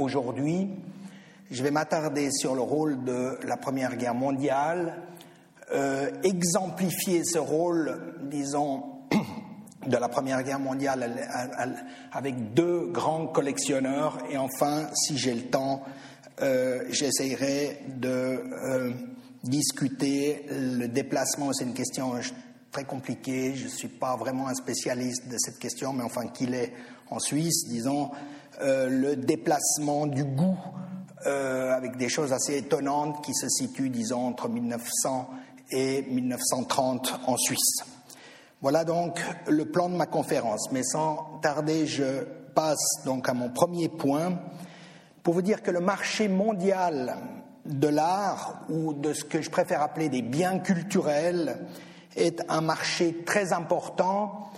aujourd'hui. Je vais m'attarder sur le rôle de la Première Guerre mondiale, euh, exemplifier ce rôle, disons, de la Première Guerre mondiale avec deux grands collectionneurs et enfin, si j'ai le temps, euh, j'essayerai de euh, discuter le déplacement. C'est une question très compliquée. Je ne suis pas vraiment un spécialiste de cette question, mais enfin qu'il est en Suisse, disons, euh, le déplacement du goût avec des choses assez étonnantes qui se situent, disons, entre 1900 et 1930 en Suisse. Voilà donc le plan de ma conférence. Mais sans tarder, je passe donc à mon premier point pour vous dire que le marché mondial de l'art, ou de ce que je préfère appeler des biens culturels, est un marché très important,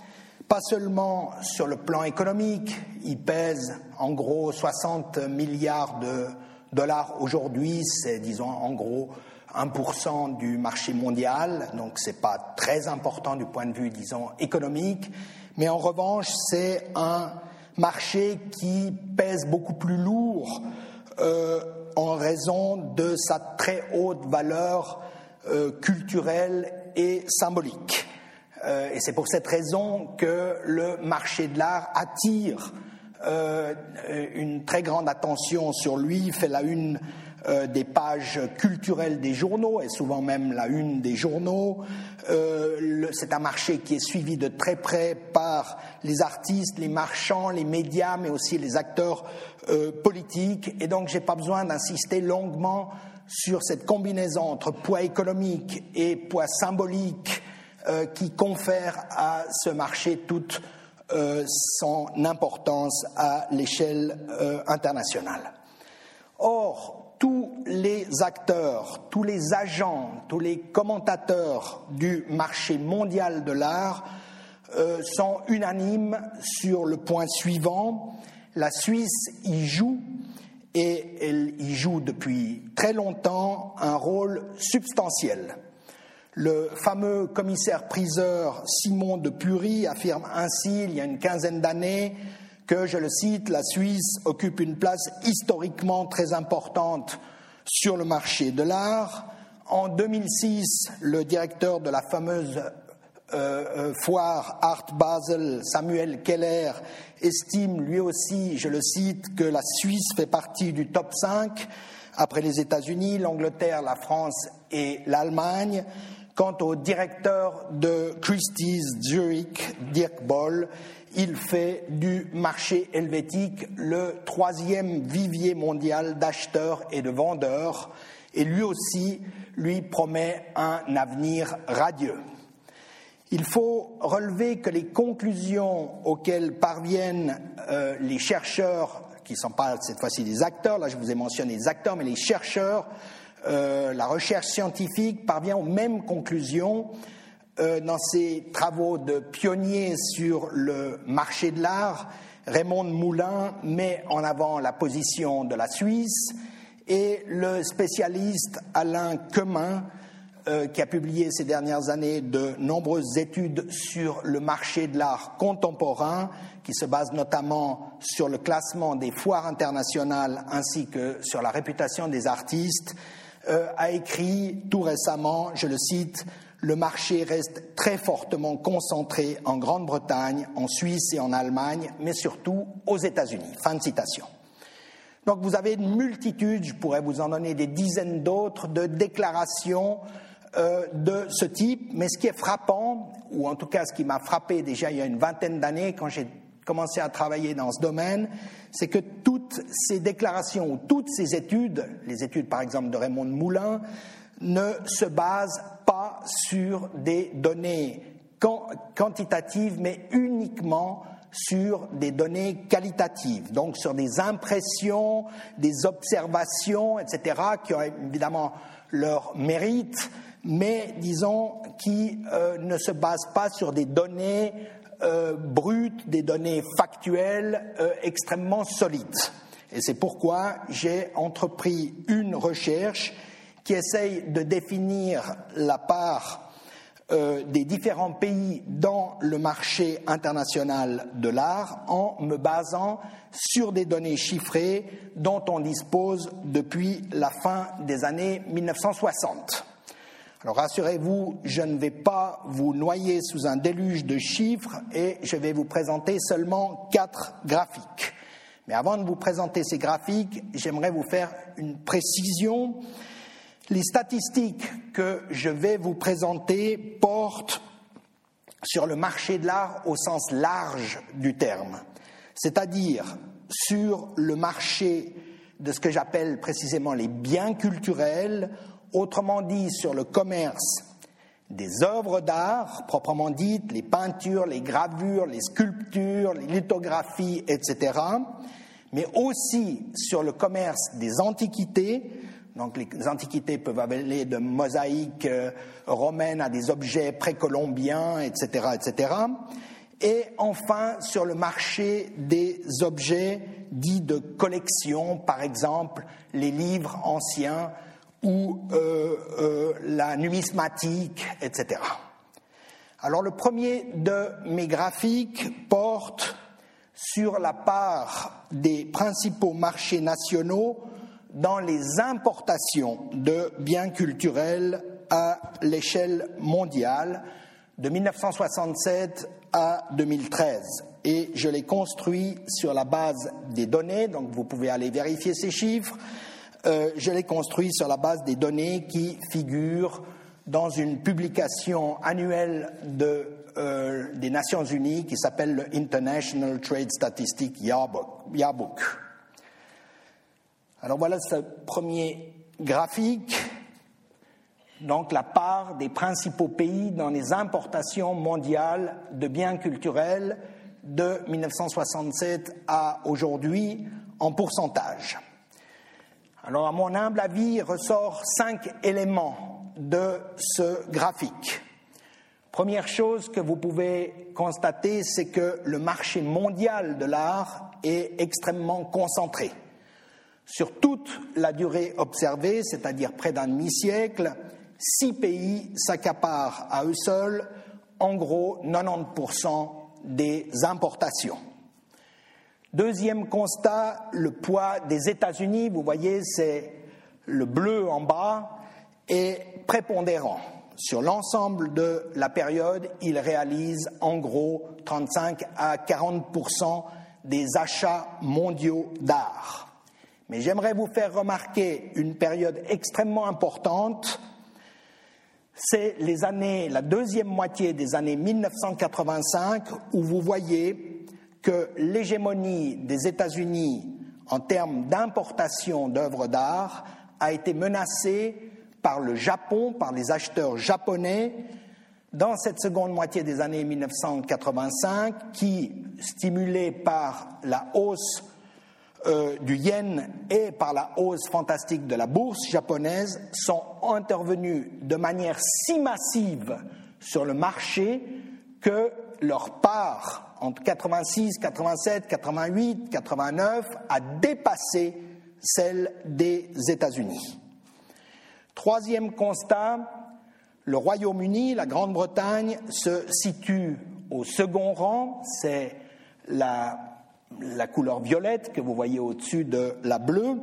pas seulement sur le plan économique, il pèse en gros 60 milliards de dollars aujourd'hui, c'est disons en gros 1% du marché mondial, donc ce n'est pas très important du point de vue, disons, économique, mais en revanche, c'est un marché qui pèse beaucoup plus lourd euh, en raison de sa très haute valeur euh, culturelle et symbolique. Euh, et c'est pour cette raison que le marché de l'art attire une très grande attention sur lui, fait la une euh, des pages culturelles des journaux, et souvent même la une des journaux. Euh, c'est un marché qui est suivi de très près par les artistes, les marchands, les médias, mais aussi les acteurs euh, politiques. Et donc, je n'ai pas besoin d'insister longuement sur cette combinaison entre poids économique et poids symbolique qui confère à ce marché toute son importance à l'échelle internationale. Or, tous les acteurs, tous les agents, tous les commentateurs du marché mondial de l'art euh, sont unanimes sur le point suivant. La Suisse y joue, et elle y joue depuis très longtemps, un rôle substantiel. Le fameux commissaire-priseur Simon de Pury affirme ainsi, il y a une quinzaine d'années, que, je le cite, la Suisse occupe une place historiquement très importante sur le marché de l'art. En 2006, le directeur de la fameuse euh, euh, foire Art Basel, Samuel Keller, estime lui aussi, je le cite, que la Suisse fait partie du top 5 après les États-Unis, l'Angleterre, la France et l'Allemagne. Quant au directeur de Christie's Zurich, Dirk Boll, il fait du marché helvétique le troisième vivier mondial d'acheteurs et de vendeurs, et lui aussi lui promet un avenir radieux. Il faut relever que les conclusions auxquelles parviennent euh, les chercheurs, qui ne sont pas cette fois-ci des acteurs, là je vous ai mentionné les acteurs, mais les chercheurs, euh, la recherche scientifique parvient aux mêmes conclusions euh, dans ses travaux de pionnier sur le marché de l'art, Raymond Moulin met en avant la position de la Suisse et le spécialiste Alain Quemin, euh, qui a publié ces dernières années de nombreuses études sur le marché de l'art contemporain, qui se basent notamment sur le classement des foires internationales ainsi que sur la réputation des artistes, euh, a écrit tout récemment, je le cite, le marché reste très fortement concentré en Grande-Bretagne, en Suisse et en Allemagne, mais surtout aux États-Unis. Fin de citation. Donc vous avez une multitude, je pourrais vous en donner des dizaines d'autres, de déclarations euh, de ce type, mais ce qui est frappant, ou en tout cas ce qui m'a frappé déjà il y a une vingtaine d'années quand j'ai commencé à travailler dans ce domaine, c'est que toutes ces déclarations ou toutes ces études, les études par exemple de Raymond Moulin, ne se basent pas sur des données quantitatives, mais uniquement sur des données qualitatives, donc sur des impressions, des observations, etc., qui ont évidemment leur mérite, mais disons qui euh, ne se basent pas sur des données euh, brutes, des données factuelles euh, extrêmement solides. Et c'est pourquoi j'ai entrepris une recherche qui essaye de définir la part euh, des différents pays dans le marché international de l'art en me basant sur des données chiffrées dont on dispose depuis la fin des années 1960. Alors rassurez-vous, je ne vais pas vous noyer sous un déluge de chiffres et je vais vous présenter seulement quatre graphiques. Mais avant de vous présenter ces graphiques, j'aimerais vous faire une précision les statistiques que je vais vous présenter portent sur le marché de l'art au sens large du terme, c'est-à-dire sur le marché de ce que j'appelle précisément les biens culturels, autrement dit sur le commerce des œuvres d'art, proprement dites, les peintures, les gravures, les sculptures, les lithographies, etc., mais aussi sur le commerce des antiquités, donc les antiquités peuvent aller de mosaïques euh, romaines à des objets précolombiens, etc., etc. Et enfin, sur le marché des objets dits de collection, par exemple les livres anciens ou euh, euh, la numismatique, etc. Alors le premier de mes graphiques porte sur la part des principaux marchés nationaux dans les importations de biens culturels à l'échelle mondiale de 1967 à 2013. Et je l'ai construit sur la base des données, donc vous pouvez aller vérifier ces chiffres. Euh, je l'ai construit sur la base des données qui figurent dans une publication annuelle euh, des Nations Unies qui s'appelle le International Trade Statistics Yearbook. Alors voilà ce premier graphique. Donc la part des principaux pays dans les importations mondiales de biens culturels de 1967 à aujourd'hui en pourcentage. Alors à mon humble avis, ressort cinq éléments de ce graphique. Première chose que vous pouvez constater, c'est que le marché mondial de l'art est extrêmement concentré. Sur toute la durée observée, c'est-à-dire près d'un demi-siècle, six pays s'accaparent à eux seuls en gros 90% des importations. Deuxième constat, le poids des États-Unis, vous voyez, c'est le bleu en bas, est prépondérant. Sur l'ensemble de la période, il réalise en gros 35 à 40 des achats mondiaux d'art. Mais j'aimerais vous faire remarquer une période extrêmement importante. C'est les années, la deuxième moitié des années 1985, où vous voyez que l'hégémonie des États-Unis en termes d'importation d'œuvres d'art a été menacée par le Japon, par les acheteurs japonais, dans cette seconde moitié des années 1985, qui, stimulés par la hausse euh, du yen et par la hausse fantastique de la bourse japonaise sont intervenus de manière si massive sur le marché que leur part entre 86, 87, 88, 89 a dépassé celle des États-Unis. Troisième constat, le Royaume-Uni, la Grande-Bretagne se situe au second rang, c'est la la couleur violette que vous voyez au-dessus de la bleue,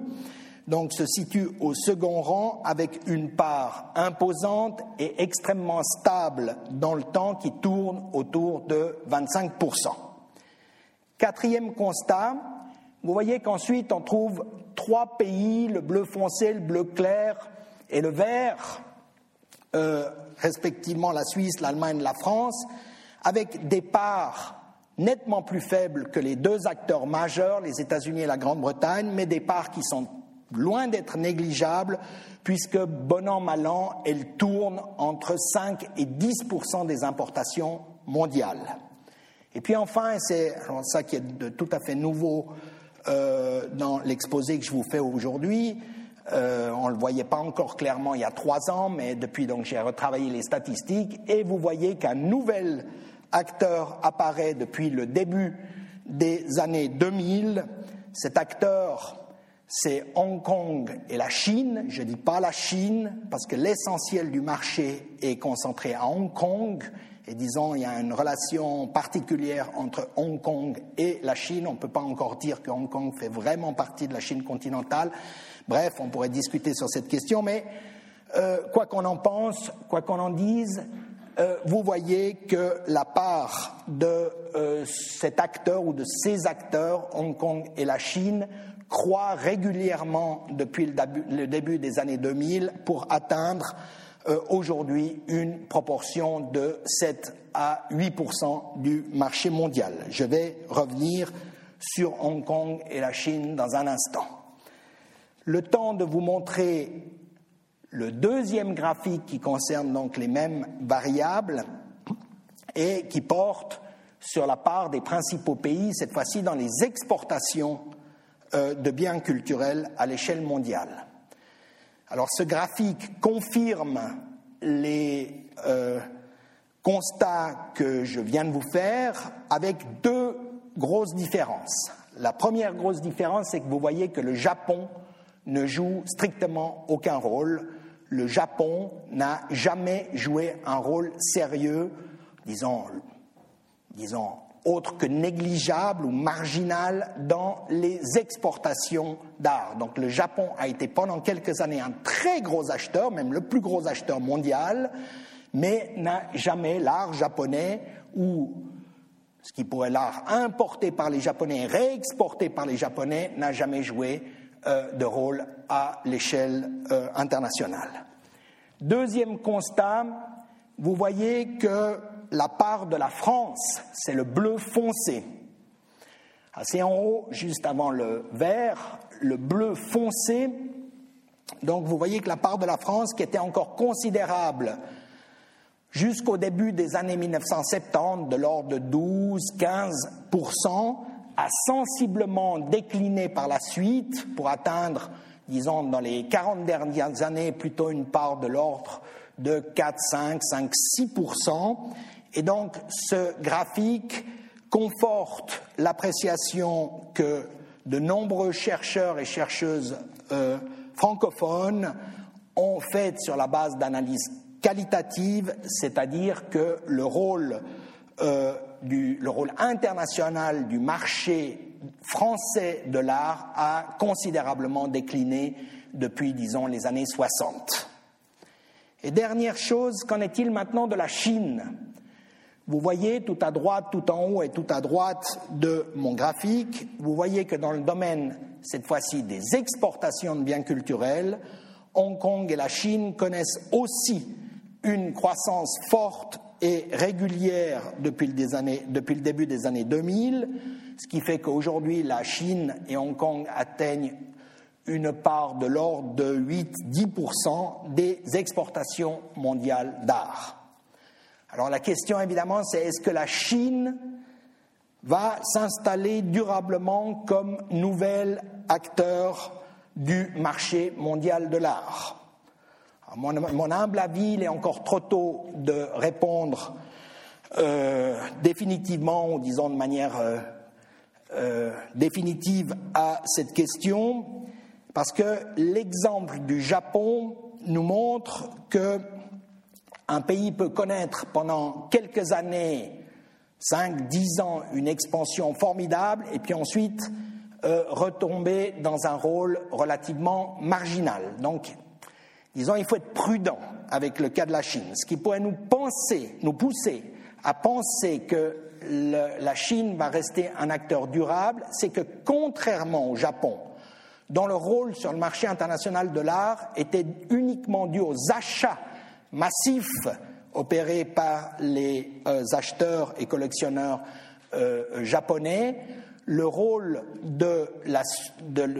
donc se situe au second rang avec une part imposante et extrêmement stable dans le temps qui tourne autour de 25%. Quatrième constat, vous voyez qu'ensuite on trouve trois pays, le bleu foncé, le bleu clair et le vert, euh, respectivement la Suisse, l'Allemagne, la France, avec des parts nettement plus faible que les deux acteurs majeurs, les États-Unis et la Grande-Bretagne, mais des parts qui sont loin d'être négligeables, puisque, bon an, mal an, elles tournent entre 5 et 10% des importations mondiales. Et puis enfin, c'est ça qui est de tout à fait nouveau euh, dans l'exposé que je vous fais aujourd'hui, euh, on ne le voyait pas encore clairement il y a trois ans, mais depuis donc j'ai retravaillé les statistiques, et vous voyez qu'un nouvel acteur apparaît depuis le début des années 2000. Cet acteur, c'est Hong Kong et la Chine. Je ne dis pas la Chine parce que l'essentiel du marché est concentré à Hong Kong. Et disons, il y a une relation particulière entre Hong Kong et la Chine. On ne peut pas encore dire que Hong Kong fait vraiment partie de la Chine continentale. Bref, on pourrait discuter sur cette question, mais euh, quoi qu'on en pense, quoi qu'on en dise, euh, vous voyez que la part de euh, cet acteur ou de ces acteurs, Hong Kong et la Chine, croît régulièrement depuis le début des années 2000 pour atteindre euh, aujourd'hui une proportion de 7 à 8 du marché mondial. Je vais revenir sur Hong Kong et la Chine dans un instant. Le temps de vous montrer le deuxième graphique qui concerne donc les mêmes variables et qui porte sur la part des principaux pays, cette fois-ci dans les exportations euh, de biens culturels à l'échelle mondiale. Alors ce graphique confirme les euh, constats que je viens de vous faire avec deux grosses différences. La première grosse différence, c'est que vous voyez que le Japon ne joue strictement aucun rôle. Le Japon n'a jamais joué un rôle sérieux, disons, autre que négligeable ou marginal dans les exportations d'art. Donc le Japon a été pendant quelques années un très gros acheteur, même le plus gros acheteur mondial, mais n'a jamais l'art japonais ou ce qui pourrait l'art importé par les Japonais, réexporté par les Japonais, n'a jamais joué de rôle à l'échelle euh, internationale. Deuxième constat, vous voyez que la part de la France, c'est le bleu foncé. Assez en haut, juste avant le vert, le bleu foncé. Donc vous voyez que la part de la France, qui était encore considérable jusqu'au début des années 1970, de l'ordre de 12-15%, a sensiblement décliné par la suite pour atteindre, disons, dans les 40 dernières années, plutôt une part de l'ordre de 4, 5, 5, 6%. Et donc ce graphique conforte l'appréciation que de nombreux chercheurs et chercheuses euh, francophones ont faite sur la base d'analyses qualitatives, c'est-à-dire que le rôle, euh, le rôle international du marché français de l'art a considérablement décliné depuis, disons, les années 60. Et dernière chose, qu'en est-il maintenant de la Chine? Vous voyez tout à droite, tout en haut et tout à droite de mon graphique, vous voyez que dans le domaine, cette fois-ci, des exportations de biens culturels, Hong Kong et la Chine connaissent aussi une croissance forte et régulière depuis le, années, depuis le début des années 2000, ce qui fait qu'aujourd'hui, la Chine et Hong Kong atteignent une part de l'ordre de 8-10% des exportations mondiales d'art. Alors la question évidemment c'est est-ce que la Chine va s'installer durablement comme nouvel acteur du marché mondial de l'art? Mon, humble avis, il est encore trop tôt de répondre euh, définitivement, ou disons de manière euh, euh, définitive à cette question, parce que l'exemple du Japon nous montre que un pays peut connaître pendant quelques années, 5, 10 ans, une expansion formidable et puis ensuite retomber dans un rôle relativement marginal. Donc, disons, il faut être prudent avec le cas de la Chine. Ce qui pourrait nous penser, nous pousser à penser que la Chine va rester un acteur durable, c'est que contrairement au Japon, dont le rôle sur le marché international de l'art était uniquement dû aux achats massif opéré par les euh, acheteurs et collectionneurs euh, japonais, le rôle de,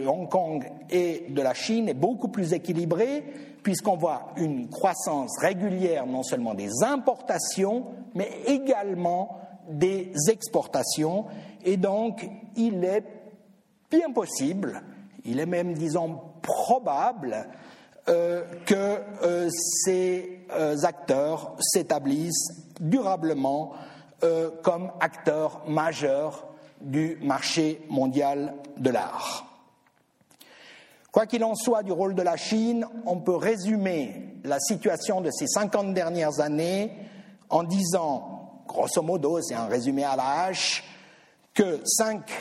Hong Kong et de la Chine est beaucoup plus équilibré puisqu'on voit une croissance régulière non seulement des importations, mais également des exportations. Et donc, il est bien possible, il est même, disons, probable euh, que euh, ces euh, acteurs s'établissent durablement comme acteurs majeurs du marché mondial de l'art. Quoi qu'il en soit du rôle de la Chine, on peut résumer la situation de ces 50 dernières années en disant, grosso modo, c'est un résumé à la hache, que cinq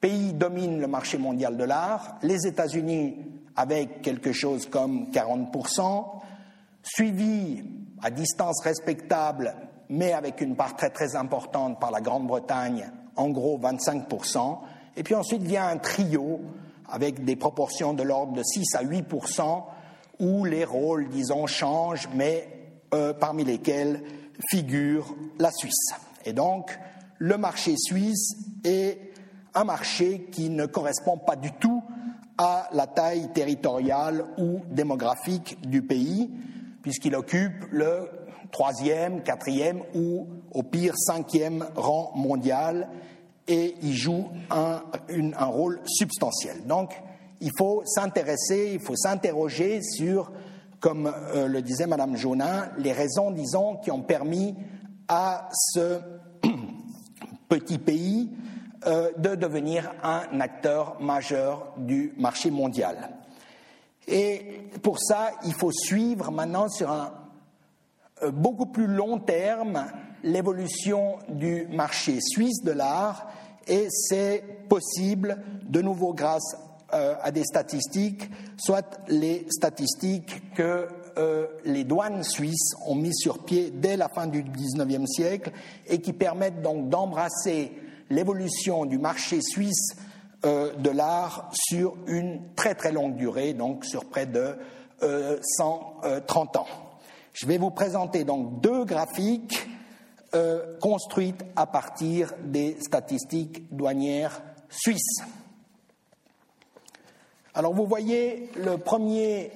pays dominent le marché mondial de l'art, les États-Unis avec quelque chose comme 40%, suivi à distance respectable, mais avec une part très très importante par la Grande-Bretagne, en gros 25%, et puis ensuite vient un trio avec des proportions de l'ordre de 6 à 8 où les rôles, disons, changent, mais euh, parmi lesquels figure la Suisse. Et donc, le marché suisse est un marché qui ne correspond pas du tout à la taille territoriale ou démographique du pays, puisqu'il occupe le troisième, quatrième ou au pire cinquième rang mondial et il joue un, un rôle substantiel. Donc, il faut s'intéresser, il faut s'interroger sur, comme euh, le disait Madame Jonin, les raisons, disons, qui ont permis à ce petit pays euh, de devenir un acteur majeur du marché mondial. Et pour ça, il faut suivre maintenant sur un euh, beaucoup plus long terme l'évolution du marché suisse de l'art et c'est possible, de nouveau grâce euh, à des statistiques, soit les statistiques que euh, les douanes suisses ont mis sur pied dès la fin du XIXe siècle et qui permettent donc d'embrasser l'évolution du marché suisse euh, de l'art sur une très très longue durée, donc sur près de 130 ans. Je vais vous présenter donc deux graphiques euh, construites à partir des statistiques douanières suisses. Alors vous voyez, le premier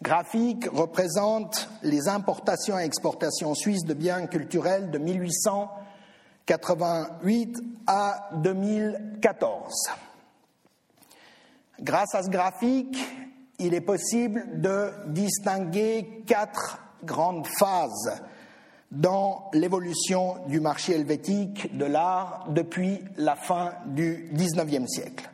graphique représente les importations et exportations suisses de biens culturels de 1888 à 2014. Grâce à ce graphique, il est possible de distinguer quatre grandes phases dans l'évolution du marché helvétique de l'art depuis la fin du XIXe siècle.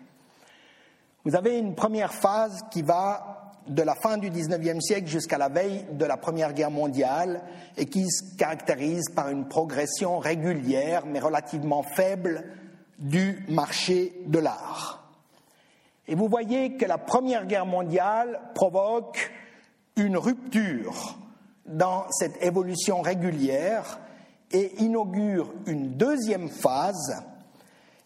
Vous avez une première phase qui va de la fin du XIXe siècle jusqu'à la veille de la Première Guerre mondiale et qui se caractérise par une progression régulière mais relativement faible du marché de l'art. Et vous voyez que la Première Guerre mondiale provoque une rupture dans cette évolution régulière et inaugure une deuxième phase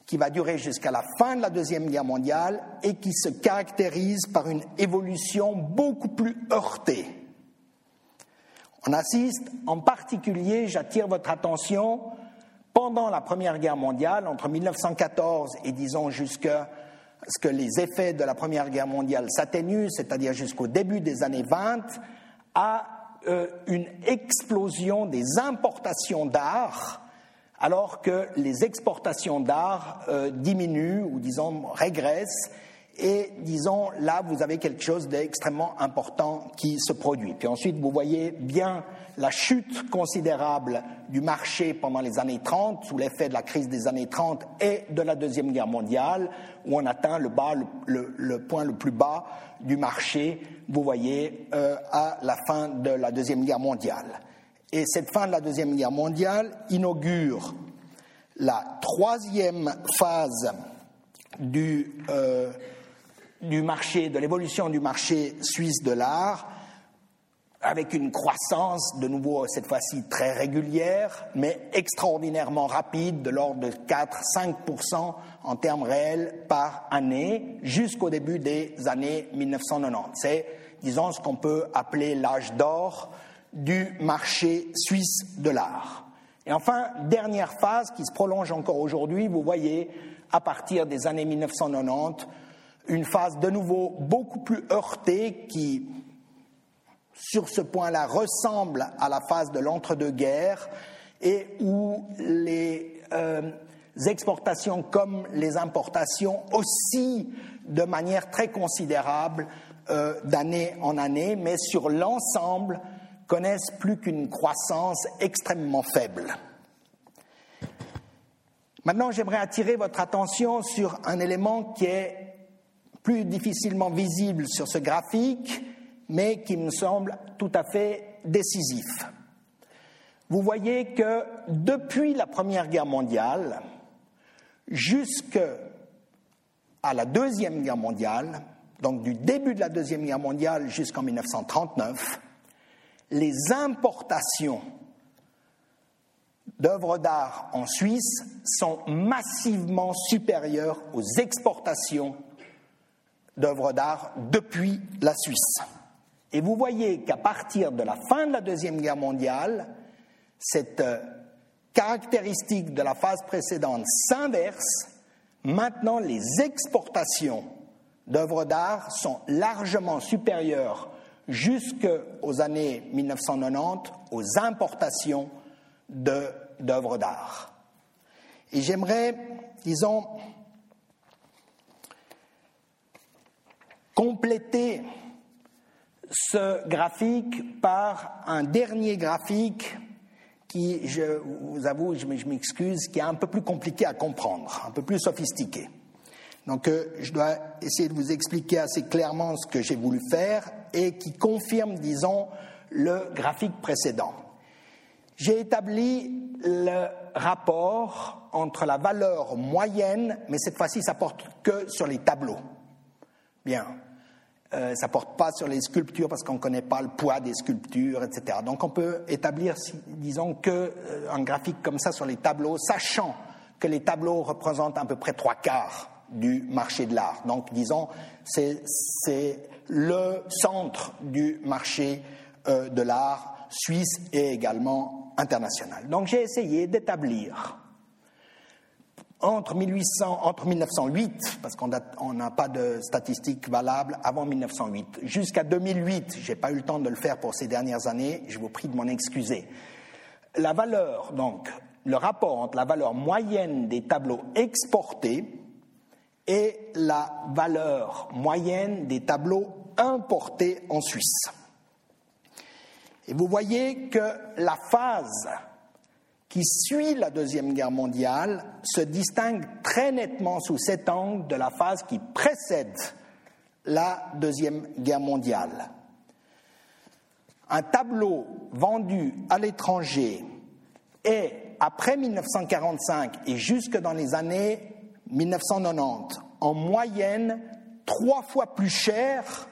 qui va durer jusqu'à la fin de la Deuxième Guerre mondiale et qui se caractérise par une évolution beaucoup plus heurtée. On assiste en particulier, j'attire votre attention, pendant la Première Guerre mondiale, entre 1914 et disons jusqu'à ce que les effets de la Première Guerre mondiale s'atténuent, c'est-à-dire jusqu'au début des années 20, à euh, une explosion des importations d'art, alors que les exportations d'art euh, diminuent ou disons régressent et disons, là, vous avez quelque chose d'extrêmement important qui se produit. Puis ensuite, vous voyez bien la chute considérable du marché pendant les années 30, sous l'effet de la crise des années 30 et de la Deuxième Guerre mondiale, où on atteint le, point le plus bas du marché, vous voyez, euh, à la fin de la Deuxième Guerre mondiale. Et cette fin de la Deuxième Guerre mondiale inaugure la troisième phase euh, marché, de l'évolution du marché suisse de l'art, avec une croissance, de nouveau cette fois-ci très régulière, mais extraordinairement rapide, de l'ordre de 4-5% en termes réels par année, jusqu'au début des années 1990. C'est, disons, ce qu'on peut appeler l'âge d'or du marché suisse de l'art. Et enfin, dernière phase qui se prolonge encore aujourd'hui, vous voyez, à partir des années 1990, une phase de nouveau beaucoup plus heurtée qui, sur ce point-là, ressemble à la phase de l'entre-deux-guerres et où les euh, exportations comme les importations aussi de manière très considérable euh, d'année en année, mais sur l'ensemble connaissent plus qu'une croissance extrêmement faible. Maintenant, j'aimerais attirer votre attention sur un élément qui est plus difficilement visible sur ce graphique, mais qui me semble tout à fait décisif. Vous voyez que depuis la Première Guerre mondiale jusqu'à la Deuxième Guerre mondiale, donc du début de la Deuxième Guerre mondiale jusqu'en 1939, les importations d'œuvres d'art en Suisse sont massivement supérieures aux exportations d'œuvres d'art depuis la Suisse. Et vous voyez qu'à partir de la fin de la Deuxième Guerre mondiale, cette euh, caractéristique de la phase précédente s'inverse. Maintenant, les exportations d'œuvres d'art sont largement supérieures jusqu'aux années 1990 aux importations d'œuvres d'art. Et j'aimerais, disons, compléter ce graphique par un dernier graphique qui, je vous avoue, je m'excuse, qui est un peu plus compliqué à comprendre, un peu plus sophistiqué. Donc euh, je dois essayer de vous expliquer assez clairement ce que j'ai voulu faire et qui confirme, disons, le graphique précédent. J'ai établi le rapport entre la valeur moyenne, mais cette fois-ci ça porte que sur les tableaux. Bien, euh, ça porte pas sur les sculptures parce qu'on ne connaît pas le poids des sculptures, etc. Donc on peut établir, disons, que euh, un graphique comme ça sur les tableaux, sachant que les tableaux représentent à peu près trois quarts du marché de l'art. Donc, disons, c'est le centre du marché euh, de l'art suisse et également international. Donc, j'ai essayé d'établir entre, 1800, entre 1908, parce qu'on n'a pas de statistiques valables avant 1908, jusqu'à 2008, je n'ai pas eu le temps de le faire pour ces dernières années, je vous prie de m'en excuser. La valeur, donc, le rapport entre la valeur moyenne des tableaux exportés et la valeur moyenne des tableaux importés en Suisse. Et vous voyez que la phase qui suit la Deuxième Guerre mondiale se distingue très nettement sous cet angle de la phase qui précède la Deuxième Guerre mondiale. Un tableau vendu à l'étranger est, après 1945 et jusque dans les années 1990, en moyenne trois fois plus cher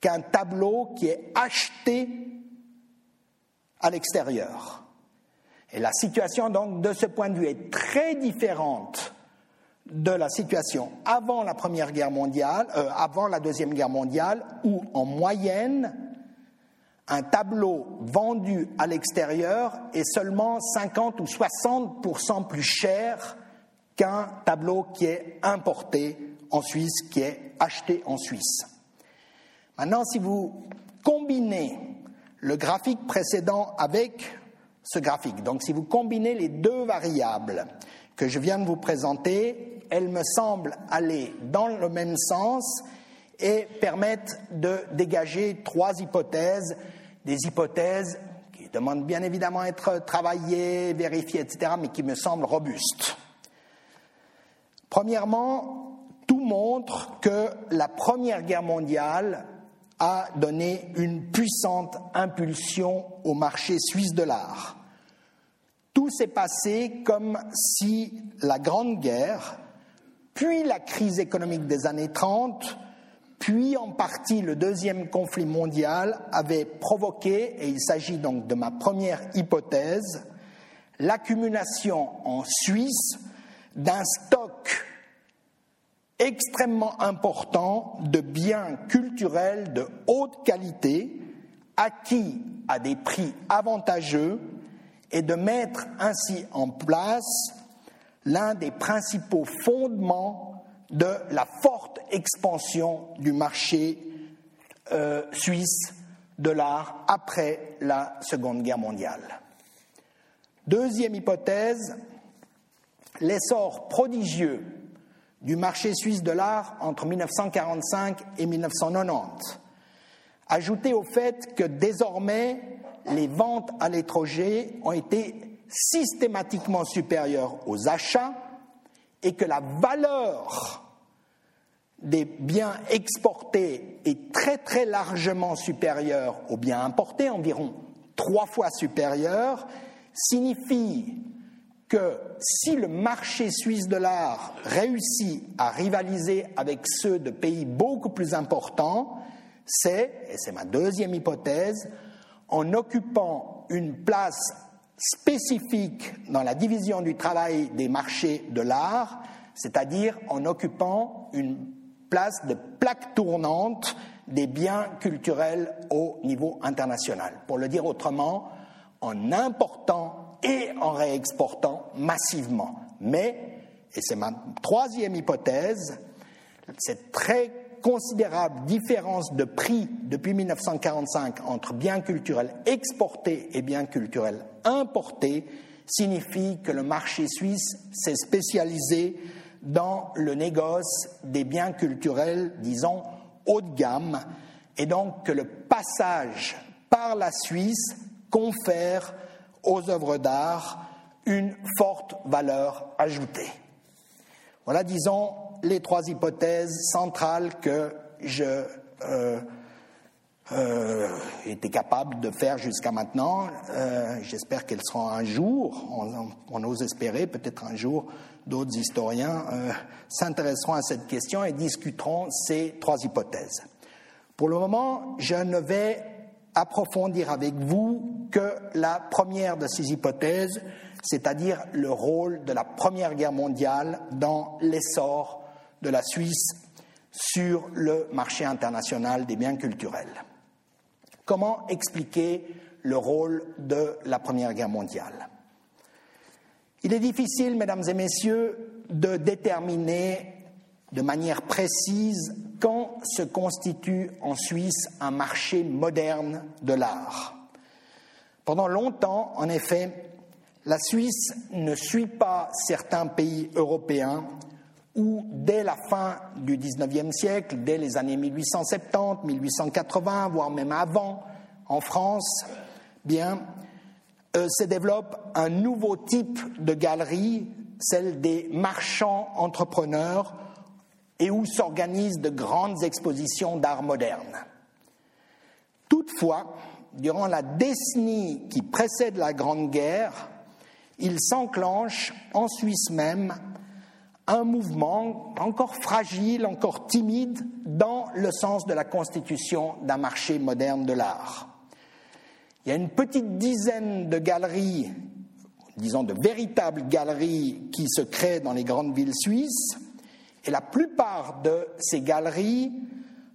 qu'un tableau qui est acheté à l'extérieur. Et la situation, donc, de ce point de vue, est très différente de la situation avant la Première Guerre mondiale, euh, avant la Deuxième Guerre mondiale, où en moyenne, un tableau vendu à l'extérieur est seulement 50 ou 60% plus cher qu'un tableau qui est importé en Suisse, qui est acheté en Suisse. Maintenant, si vous combinez le graphique précédent avec graphique, donc si vous combinez les deux variables que je viens de vous présenter, elles me semblent aller dans le même sens et permettent de dégager trois hypothèses, des hypothèses qui demandent bien évidemment à être travaillées, vérifiées, etc., mais qui me semblent robustes. Premièrement, tout montre que la Première Guerre mondiale a donné une puissante impulsion au marché suisse de l'art. Tout s'est passé comme si la Grande Guerre, puis la crise économique des années 30, puis en partie le deuxième conflit mondial avaient provoqué, et il s'agit donc de ma première hypothèse, l'accumulation en Suisse d'un stock extrêmement important de biens culturels de haute qualité acquis à des prix avantageux et de mettre ainsi en place l'un des principaux fondements de la forte expansion du marché euh, suisse de l'art après la Seconde Guerre mondiale. Deuxième hypothèse, l'essor prodigieux du marché suisse de l'art entre 1945 et 1990. Ajouté au fait que désormais, les ventes à l'étranger ont été systématiquement supérieures aux achats et que la valeur des biens exportés est très très largement supérieur aux biens importés, environ trois fois supérieur, signifie que si le marché suisse de l'art réussit à rivaliser avec ceux de pays beaucoup plus importants, c'est, et c'est ma deuxième hypothèse, en occupant une place spécifique dans la division du travail des marchés de l'art, c'est-à-dire en occupant une place de plaque tournante des biens culturels au niveau international. Pour le dire autrement, en important et en réexportant massivement. Mais, et c'est ma troisième hypothèse, cette très considérable différence de prix depuis 1945 entre biens culturels exportés et biens culturels importés signifie que le marché suisse s'est spécialisé dans le négoce des biens culturels, disons, haut de gamme, et donc que le passage par la Suisse confère aux œuvres d'art une forte valeur ajoutée. Voilà, disons, les trois hypothèses centrales que je euh, euh, capable de faire jusqu'à maintenant. Euh, j'espère qu'elles seront un jour, on, on ose espérer, peut-être un jour, d'autres historiens euh, s'intéresseront à cette question et discuteront ces trois hypothèses. Pour le moment, je ne vais approfondir avec vous que la première de ces hypothèses, c'est-à-dire le rôle de la Première Guerre mondiale dans l'essor de la Suisse sur le marché international des biens culturels. Comment expliquer le rôle de la Première Guerre mondiale? Il est difficile, mesdames et messieurs, de déterminer de manière précise quand se constitue en Suisse un marché moderne de l'art. Pendant longtemps, en effet, la Suisse ne suit pas certains pays européens où, dès la fin du XIXe siècle, dès les années 1870, 1880, voire même avant, en France, bien, euh, se développe un nouveau type de galerie, celle des marchands entrepreneurs, et où s'organisent de grandes expositions d'art moderne. Toutefois, durant la décennie qui précède la Grande Guerre, il s'enclenche en Suisse même un mouvement encore fragile, encore timide, dans le sens de la constitution d'un marché moderne de l'art. Il y a une petite dizaine de galeries, disons de véritables galeries, qui se créent dans les grandes villes suisses, et la plupart de ces galeries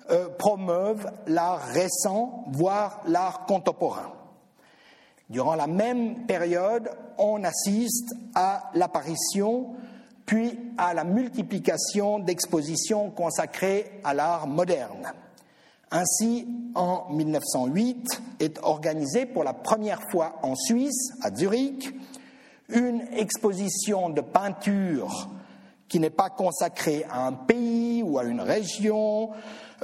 euh, promeuvent l'art récent, voire l'art contemporain. Durant la même période, on assiste à l'apparition puis à la multiplication d'expositions consacrées à l'art moderne. Ainsi, en 1908 est organisée pour la première fois en Suisse, à Zurich, une exposition de peinture qui n'est pas consacrée à un pays ou à une région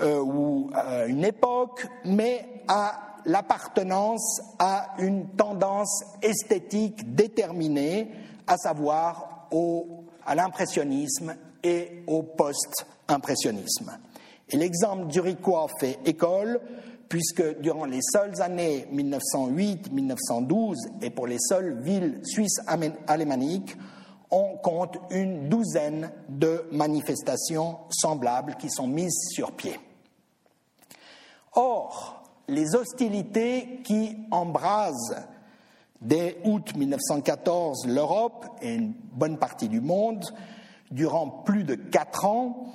euh, ou à une époque, mais à l'appartenance à une tendance esthétique déterminée, à savoir au à l'impressionnisme et au post-impressionnisme. Et l'exemple zurichois fait école, puisque durant les seules années 1908-1912 et pour les seules villes suisses alémaniques, on compte une douzaine de manifestations semblables qui sont mises sur pied. Or, les hostilités qui embrasent Dès août 1914, l'Europe et une bonne partie du monde, durant plus de quatre ans,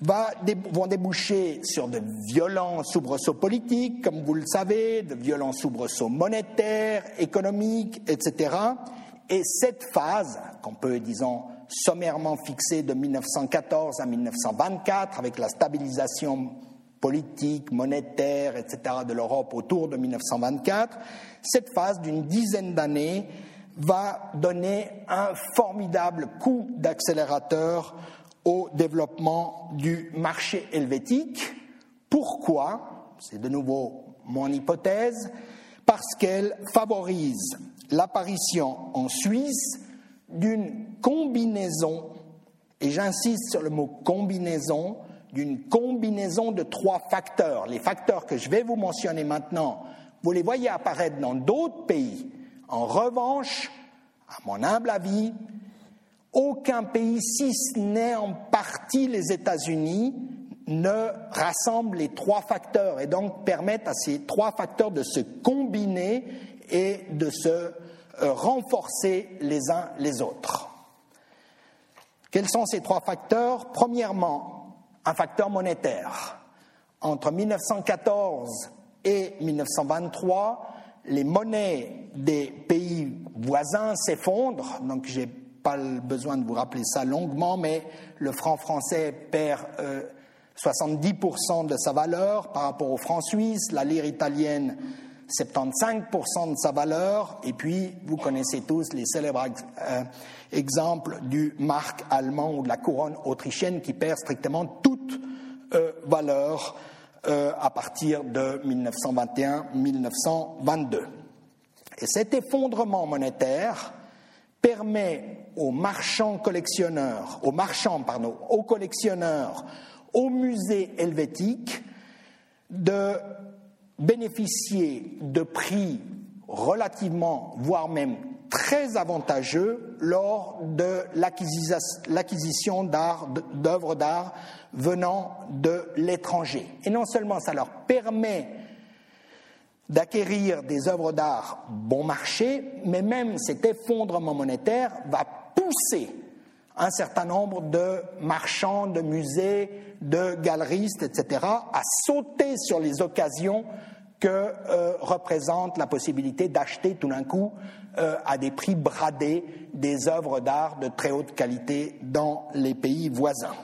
vont déboucher sur de violents soubresauts politiques, comme vous le savez, de violents soubresauts monétaires, économiques, etc. Et cette phase, qu'on peut, disons, sommairement fixer de 1914 à 1924, avec la stabilisation politique, monétaire, etc. de l'Europe autour de 1924, cette phase d'une dizaine d'années va donner un formidable coup d'accélérateur au développement du marché helvétique. Pourquoi? C'est de nouveau mon hypothèse, parce qu'elle favorise l'apparition en Suisse d'une combinaison, et j'insiste sur le mot combinaison, d'une combinaison de trois facteurs. Les facteurs que je vais vous mentionner maintenant, vous les voyez apparaître dans d'autres pays. En revanche, à mon humble avis, aucun pays, si ce n'est en partie les États-Unis, ne rassemble les trois facteurs et donc permettent à ces trois facteurs de se combiner et de se euh, renforcer les uns les autres. Quels sont ces trois facteurs? Premièrement, un facteur monétaire. Entre 1914 et 1923, les monnaies des pays voisins s'effondrent, donc j'ai pas besoin de vous rappeler ça longuement, mais le franc français perd euh, 70% de sa valeur par rapport au franc suisse, la lire italienne 75% de sa valeur, et puis vous connaissez tous les célèbres euh, exemples du marque allemand ou de la couronne autrichienne qui perd strictement toute euh, valeur euh, à partir de 1921-1922. Et cet effondrement monétaire permet aux marchands collectionneurs, aux marchands, pardon, aux collectionneurs, au musée helvétique de bénéficier de prix relativement, voire même très avantageux lors de l'acquisition d'œuvres d'art venant de l'étranger. Et non seulement ça leur permet d'acquérir des œuvres d'art bon marché, mais même cet effondrement monétaire va pousser un certain nombre de marchands, de musées, de galeristes, etc., à sauter sur les occasions que euh, représente la possibilité d'acheter tout d'un coup euh, à des prix bradés des œuvres d'art de très haute qualité dans les pays voisins.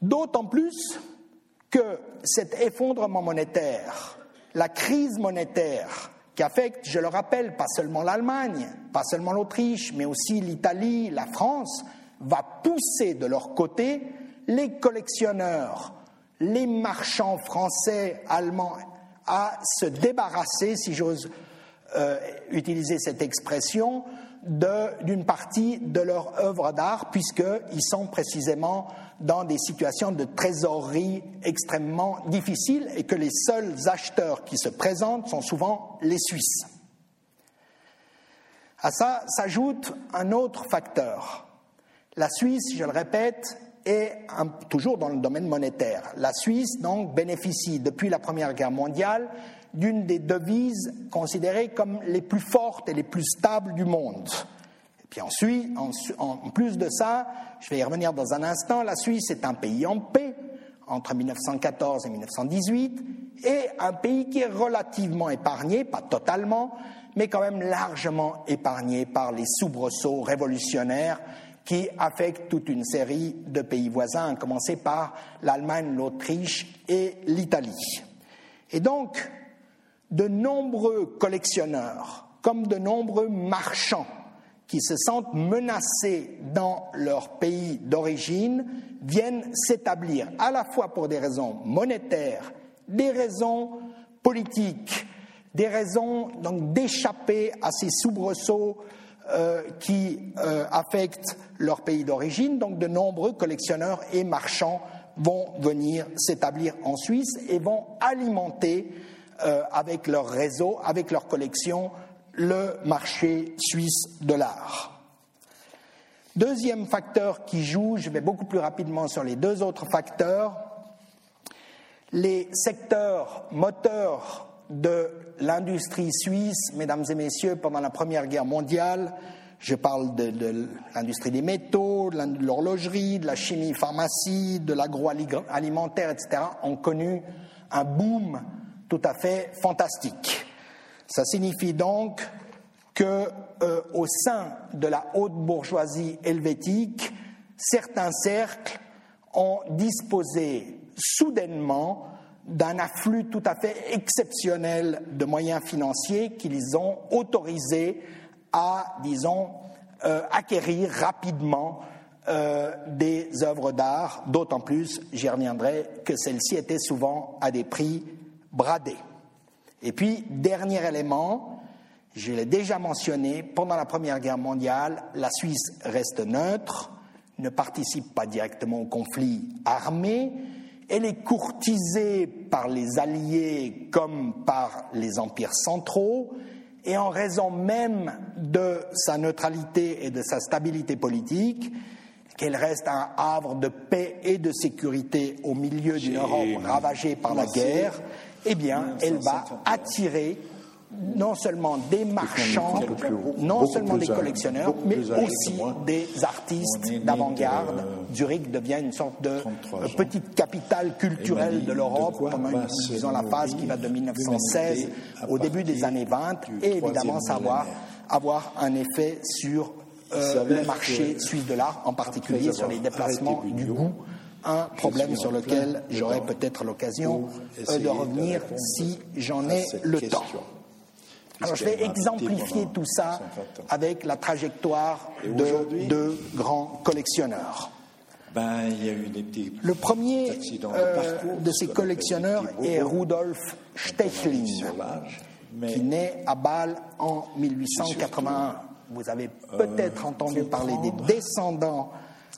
D'autant plus que cet effondrement monétaire, la crise monétaire qui affecte, je le rappelle, pas seulement l'Allemagne, pas seulement l'Autriche, mais aussi l'Italie, la France, va pousser de leur côté les collectionneurs, les marchands français, allemands, à se débarrasser, si j'ose euh, utiliser cette expression, d'une partie de leur œuvre d'art, puisqu'ils sont précisément dans des situations de trésorerie extrêmement difficiles et que les seuls acheteurs qui se présentent sont souvent les Suisses. À ça s'ajoute un autre facteur. La Suisse, je le répète, est toujours dans le domaine monétaire. La Suisse, donc, bénéficie depuis la Première Guerre mondiale d'une des devises considérées comme les plus fortes et les plus stables du monde. Et puis ensuite, en, plus de ça, je vais y revenir dans un instant, la Suisse est un pays en paix entre 1914 et 1918 et un pays qui est relativement épargné, pas totalement, mais quand même largement épargné par les soubresauts révolutionnaires qui affectent toute une série de pays voisins, à commencer par l'Allemagne, l'Autriche et l'Italie. Et donc, de nombreux collectionneurs, comme de nombreux marchands, qui se sentent menacés dans leur pays d'origine, viennent s'établir à la fois pour des raisons monétaires, des raisons politiques, des raisons d'échapper à ces soubresauts euh, qui euh, affectent leur pays d'origine. Donc de nombreux collectionneurs et marchands vont venir s'établir en Suisse et vont alimenter euh, avec leur réseau, avec leur collection, le marché suisse de l'art. Deuxième facteur qui joue, je vais beaucoup plus rapidement sur les deux autres facteurs, les secteurs moteurs de l'industrie suisse, mesdames et messieurs, pendant la Première Guerre mondiale, je parle de, l'industrie des métaux, de l'horlogerie, de la chimie pharmacie, de l'agroalimentaire, etc., ont connu un boom tout à fait fantastique. Ça signifie donc que euh, au sein de la haute bourgeoisie helvétique, certains cercles ont disposé soudainement d'un afflux tout à fait exceptionnel de moyens financiers qui les ont autorisés à, disons, euh, acquérir rapidement euh, des œuvres d'art, d'autant plus, j'y reviendrai, que celles-ci étaient souvent à des prix bradés. Et puis, dernier élément, je l'ai déjà mentionné, pendant la Première Guerre mondiale, la Suisse reste neutre, ne participe pas directement au conflit armé, elle est courtisée par les alliés comme par les empires centraux, et en raison même de sa neutralité et de sa stabilité politique, qu'elle reste un havre de paix et de sécurité au milieu d'une Europe ravagée par la guerre, eh bien, elle va attirer non seulement des marchands, non seulement des collectionneurs, mais aussi des artistes d'avant-garde. Zurich devient une sorte de petite capitale culturelle de l'Europe pendant disons, la phase qui va de 1916 au début des années 20 et évidemment ça va avoir un effet sur euh, le marché suisse de l'art, en particulier sur les déplacements du goût un problème sur lequel j'aurai peut-être l'occasion euh, de revenir si j'en ai le temps. Alors je vais exemplifier tout ça avec la trajectoire de deux grands collectionneurs. Ben, il y a eu des le premier euh, de ces collectionneurs est Rudolf Stechlin, qui naît à Bâle en 1881. Vous avez peut-être entendu parler des descendants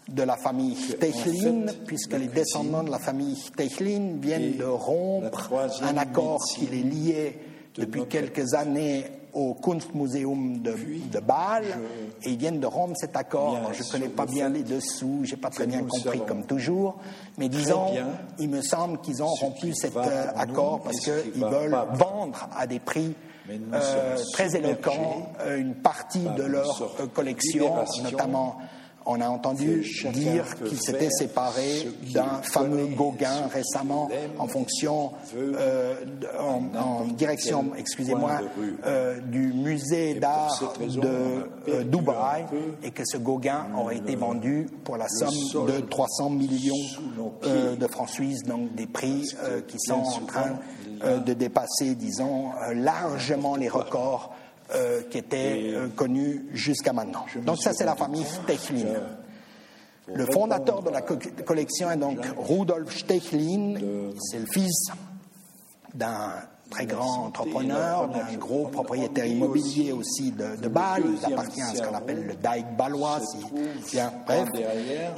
de la famille Stechlin, puisque les descendants de la famille Stechlin viennent de rompre un accord qui les liait depuis quelques années au Kunstmuseum de, de Bâle et ils viennent de rompre cet accord. je ne connais pas bien les dessous, je n'ai pas très bien compris comme toujours, mais disons, il me semble qu'ils ont rompu cet euh, accord parce qu'ils veulent vendre à des prix euh, très éloquents euh, une partie de leur collection, notamment on a entendu dire qu'il s'était séparé d'un fameux Gauguin récemment en fonction, euh, en, direction, excusez-moi, euh, du musée d'art de euh, Dubaï et que ce Gauguin aurait été vendu pour la somme de 300 millions de francs suisses, donc des prix qui sont en train de dépasser, disons, largement les records euh, qui était euh, connu jusqu'à maintenant. Donc ça, c'est la famille Stechlin. Le fondateur de la collection est donc Rudolf Stechlin. C'est le fils d'un très grand entrepreneur, d'un gros propriétaire immobilier aussi de, de Bâle. Il appartient à ce qu'on appelle le Dike balois, bien, bref.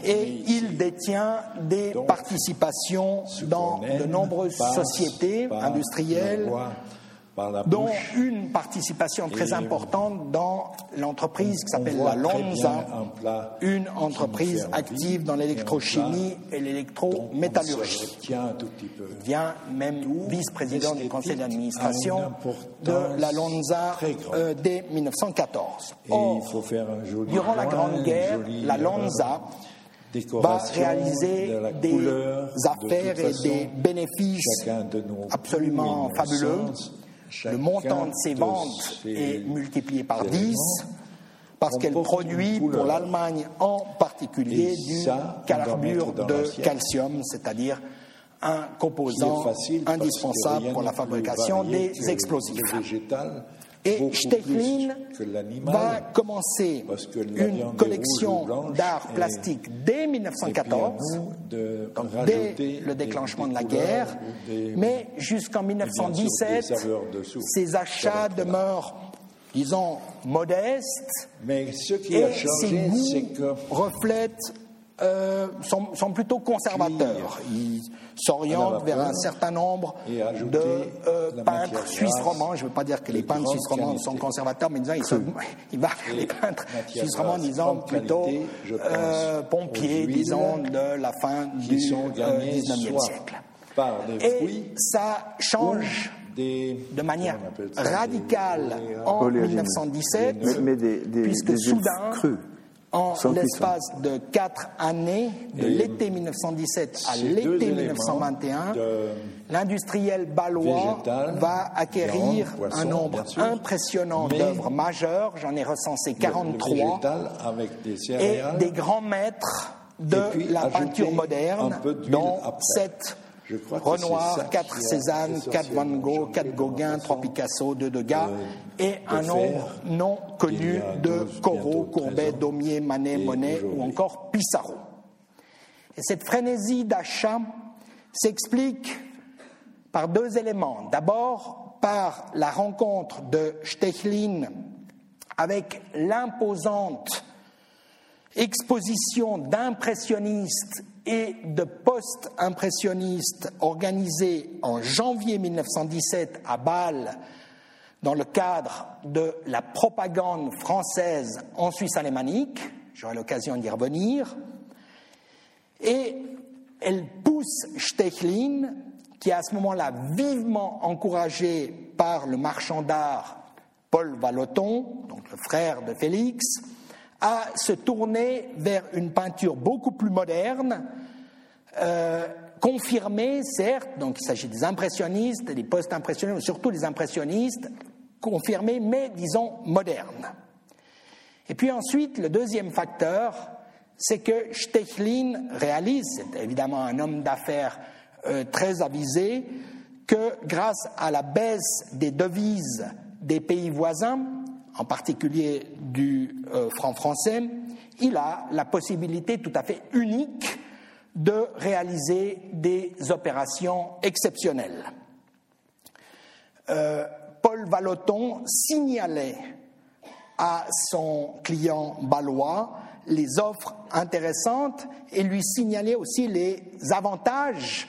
Et il détient des participations dans de nombreuses sociétés industrielles dont une participation très importante dans l'entreprise qui s'appelle la Lonza, une entreprise active dans l'électrochimie et l'électrométallurgie. Il vient même vice-président du conseil d'administration de la Lonza euh, dès 1914. Or, durant la Grande Guerre, la Lonza va réaliser des affaires et des bénéfices absolument fabuleux le montant de ses ventes est multiplié par 10 parce qu'elle produit pour l'Allemagne en particulier du carbure de calcium, c'est-à-dire un composant indispensable pour la fabrication des explosifs. Et Stechlin va commencer une collection d'art plastique dès 1914, dès le déclancement de la guerre, mais jusqu'en 1917, ses achats demeurent disons, modestes, mais ce qui et ses goûts reflètent euh, sont, plutôt conservateurs. S'orientent vers un certain nombre de euh, peintres suisses romans. Je ne veux pas dire que les peintres suisses romans sont conservateurs, mais disons, ils, sont, ils les peintres suisses romans, disons, plutôt euh, pompiers, disons, de la fin du XIXe siècle. Et ça change de manière radicale en 1917, puisque soudain, en l'espace de quatre années, de l'été 1917 à l'été 1921, l'industriel balois va acquérir un nombre impressionnant d'œuvres majeures, j'en ai recensé 43, et des grands maîtres de la peinture moderne, dont sept Renoir, 4 Cézanne, 4 Van Gogh, 4 Gauguin, 3 Picasso, 2 Degas et un nombre non connu de Corot, Courbet, Daumier, Manet, Monet ou encore Pissarro. Et cette frénésie d'achat s'explique par deux éléments. D'abord, par la rencontre de Stechlin avec l'imposante exposition d'impressionnistes et de post-impressionnistes organisée en janvier 1917 à Bâle dans le cadre de la propagande française en Suisse alémanique. J'aurai l'occasion d'y revenir. Et elle pousse Stechlin, qui est à ce moment-là vivement encouragé par le marchand d'art Paul Vallotton, donc le frère de Félix, à se tourner vers une peinture beaucoup plus moderne, euh, confirmée, certes, donc il s'agit des impressionnistes, des post-impressionnistes, surtout des impressionnistes, confirmés, mais disons modernes. Et puis ensuite, le deuxième facteur, c'est que Stechlin réalise, c'est évidemment un homme d'affaires euh, très avisé, que grâce à la baisse des devises des pays voisins, en particulier du euh, franc français, il a la possibilité tout à fait unique de réaliser des opérations exceptionnelles. Euh, Paul Vallotton signalait à son client balois les offres intéressantes et lui signalait aussi les avantages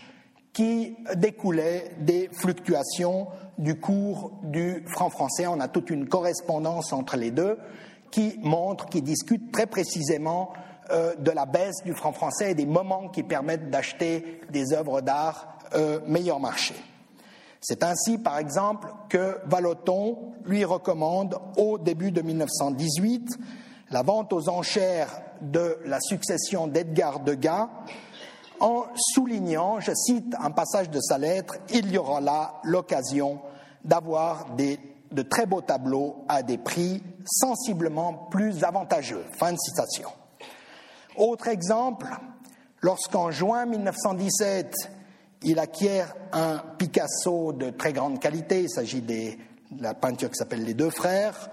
qui découlaient des fluctuations du cours du franc français. On a toute une correspondance entre les deux qui montre, qui discute très précisément euh, de la baisse du franc français et des moments qui permettent d'acheter des œuvres d'art euh, meilleur marché. C'est ainsi, par exemple, que Vallotton lui recommande, au début de 1918, la vente aux enchères de la succession d'Edgar Degas, en soulignant, je cite un passage de sa lettre, il y aura là l'occasion d'avoir de très beaux tableaux à des prix sensiblement plus avantageux. Fin de citation. Autre exemple, lorsqu'en juin 1917, il acquiert un Picasso de très grande qualité, il s'agit de la peinture qui s'appelle Les Deux Frères,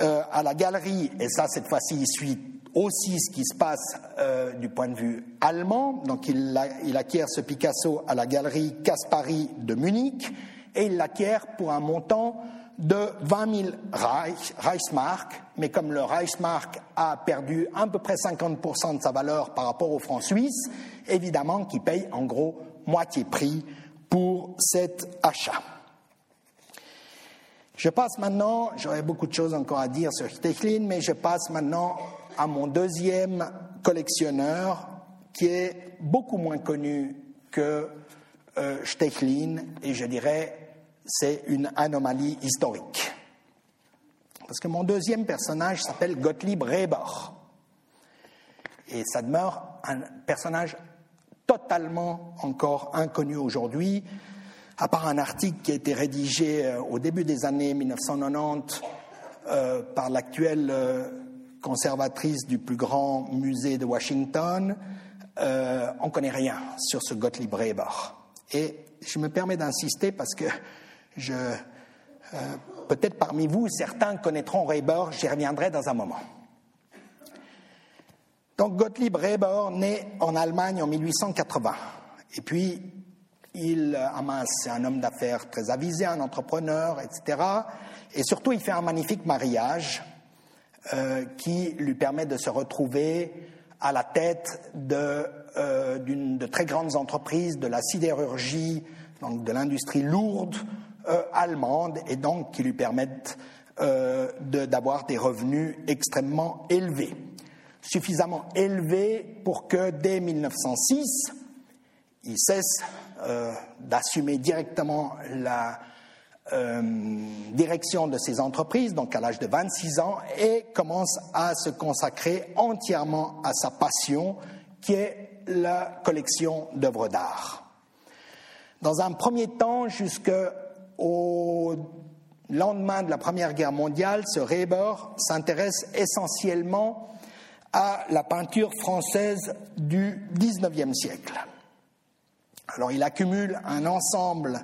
euh, à la galerie, et ça cette fois-ci il suit aussi ce qui se passe euh, du point de vue allemand, donc il, il, acquiert ce Picasso à la galerie Caspari de Munich, et il l'acquiert pour un montant de 20 000 Reich, Reichsmark, mais comme le Reichsmark a perdu à peu près 50% de sa valeur par rapport au franc suisse, évidemment qu'il paye en gros moitié prix pour cet achat. Je passe maintenant, j'aurais beaucoup de choses encore à dire sur Stechlin, mais je passe maintenant à mon deuxième collectionneur qui est beaucoup moins connu que euh, Stechlin et je dirais c'est une anomalie historique. Parce que mon deuxième personnage s'appelle Gottlieb Reber. Et ça demeure un personnage totalement encore inconnu aujourd'hui, à part un article qui a été rédigé euh, au début des années 1990 euh, par l'actuelle euh, conservatrice du plus grand musée de Washington, on ne connaît rien sur ce Gottlieb Reber. Et je me permets d'insister parce que je, peut-être parmi vous, certains connaîtront Reber, j'y reviendrai dans un moment. Donc Gottlieb Reber naît en Allemagne en 1880. Et puis, il amasse, c'est un homme d'affaires très avisé, un entrepreneur, etc. Et surtout, il fait un magnifique mariage euh, qui lui permet de se retrouver à la tête de, euh, de très grandes entreprises de la sidérurgie, donc de l'industrie lourde euh, allemande, et donc qui lui permettent euh, d'avoir des revenus extrêmement élevés suffisamment élevé pour que dès 1906, il cesse euh, d'assumer directement la direction de ses entreprises, donc à l'âge de 26 ans, et commence à se consacrer entièrement à sa passion, qui est la collection d'œuvres d'art. Dans un premier temps, jusqu'au lendemain de la Première Guerre mondiale, ce Reber s'intéresse essentiellement à la peinture française du XIXe siècle. Alors il accumule un ensemble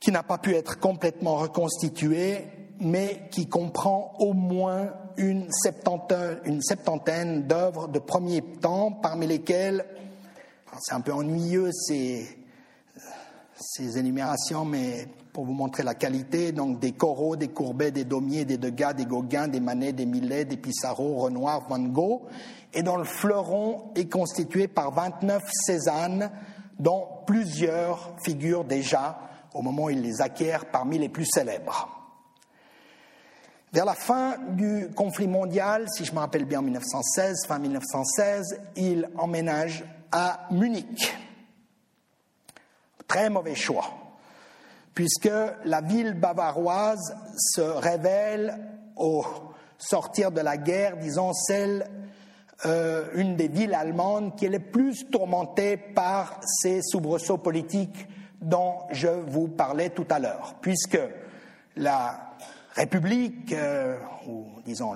qui n'a pas pu être complètement reconstitué, mais qui comprend au moins une septantaine, une septantaine d'œuvres de premier temps, parmi lesquelles, c'est un peu ennuyeux, c'est ces énumérations, mais pour vous montrer la qualité, donc des Corot, des Courbet, des Daumier, des Degas, des Gauguin, des Manet, des Millet, des Pissarro, Renoir, Van Gogh, et dont le fleuron est constitué par 29 Cézanne, dont plusieurs figurent déjà, au moment où il les acquiert, parmi les plus célèbres. Vers la fin du conflit mondial, si je me rappelle bien en 1916, fin 1916, il emménage à Munich. Très mauvais choix, puisque la ville bavaroise se révèle au sortir de la guerre, disons celle, euh, une des villes allemandes qui est le plus tourmentée par ces soubresauts politiques dont je vous parlais tout à l'heure, puisque la République, euh, ou disons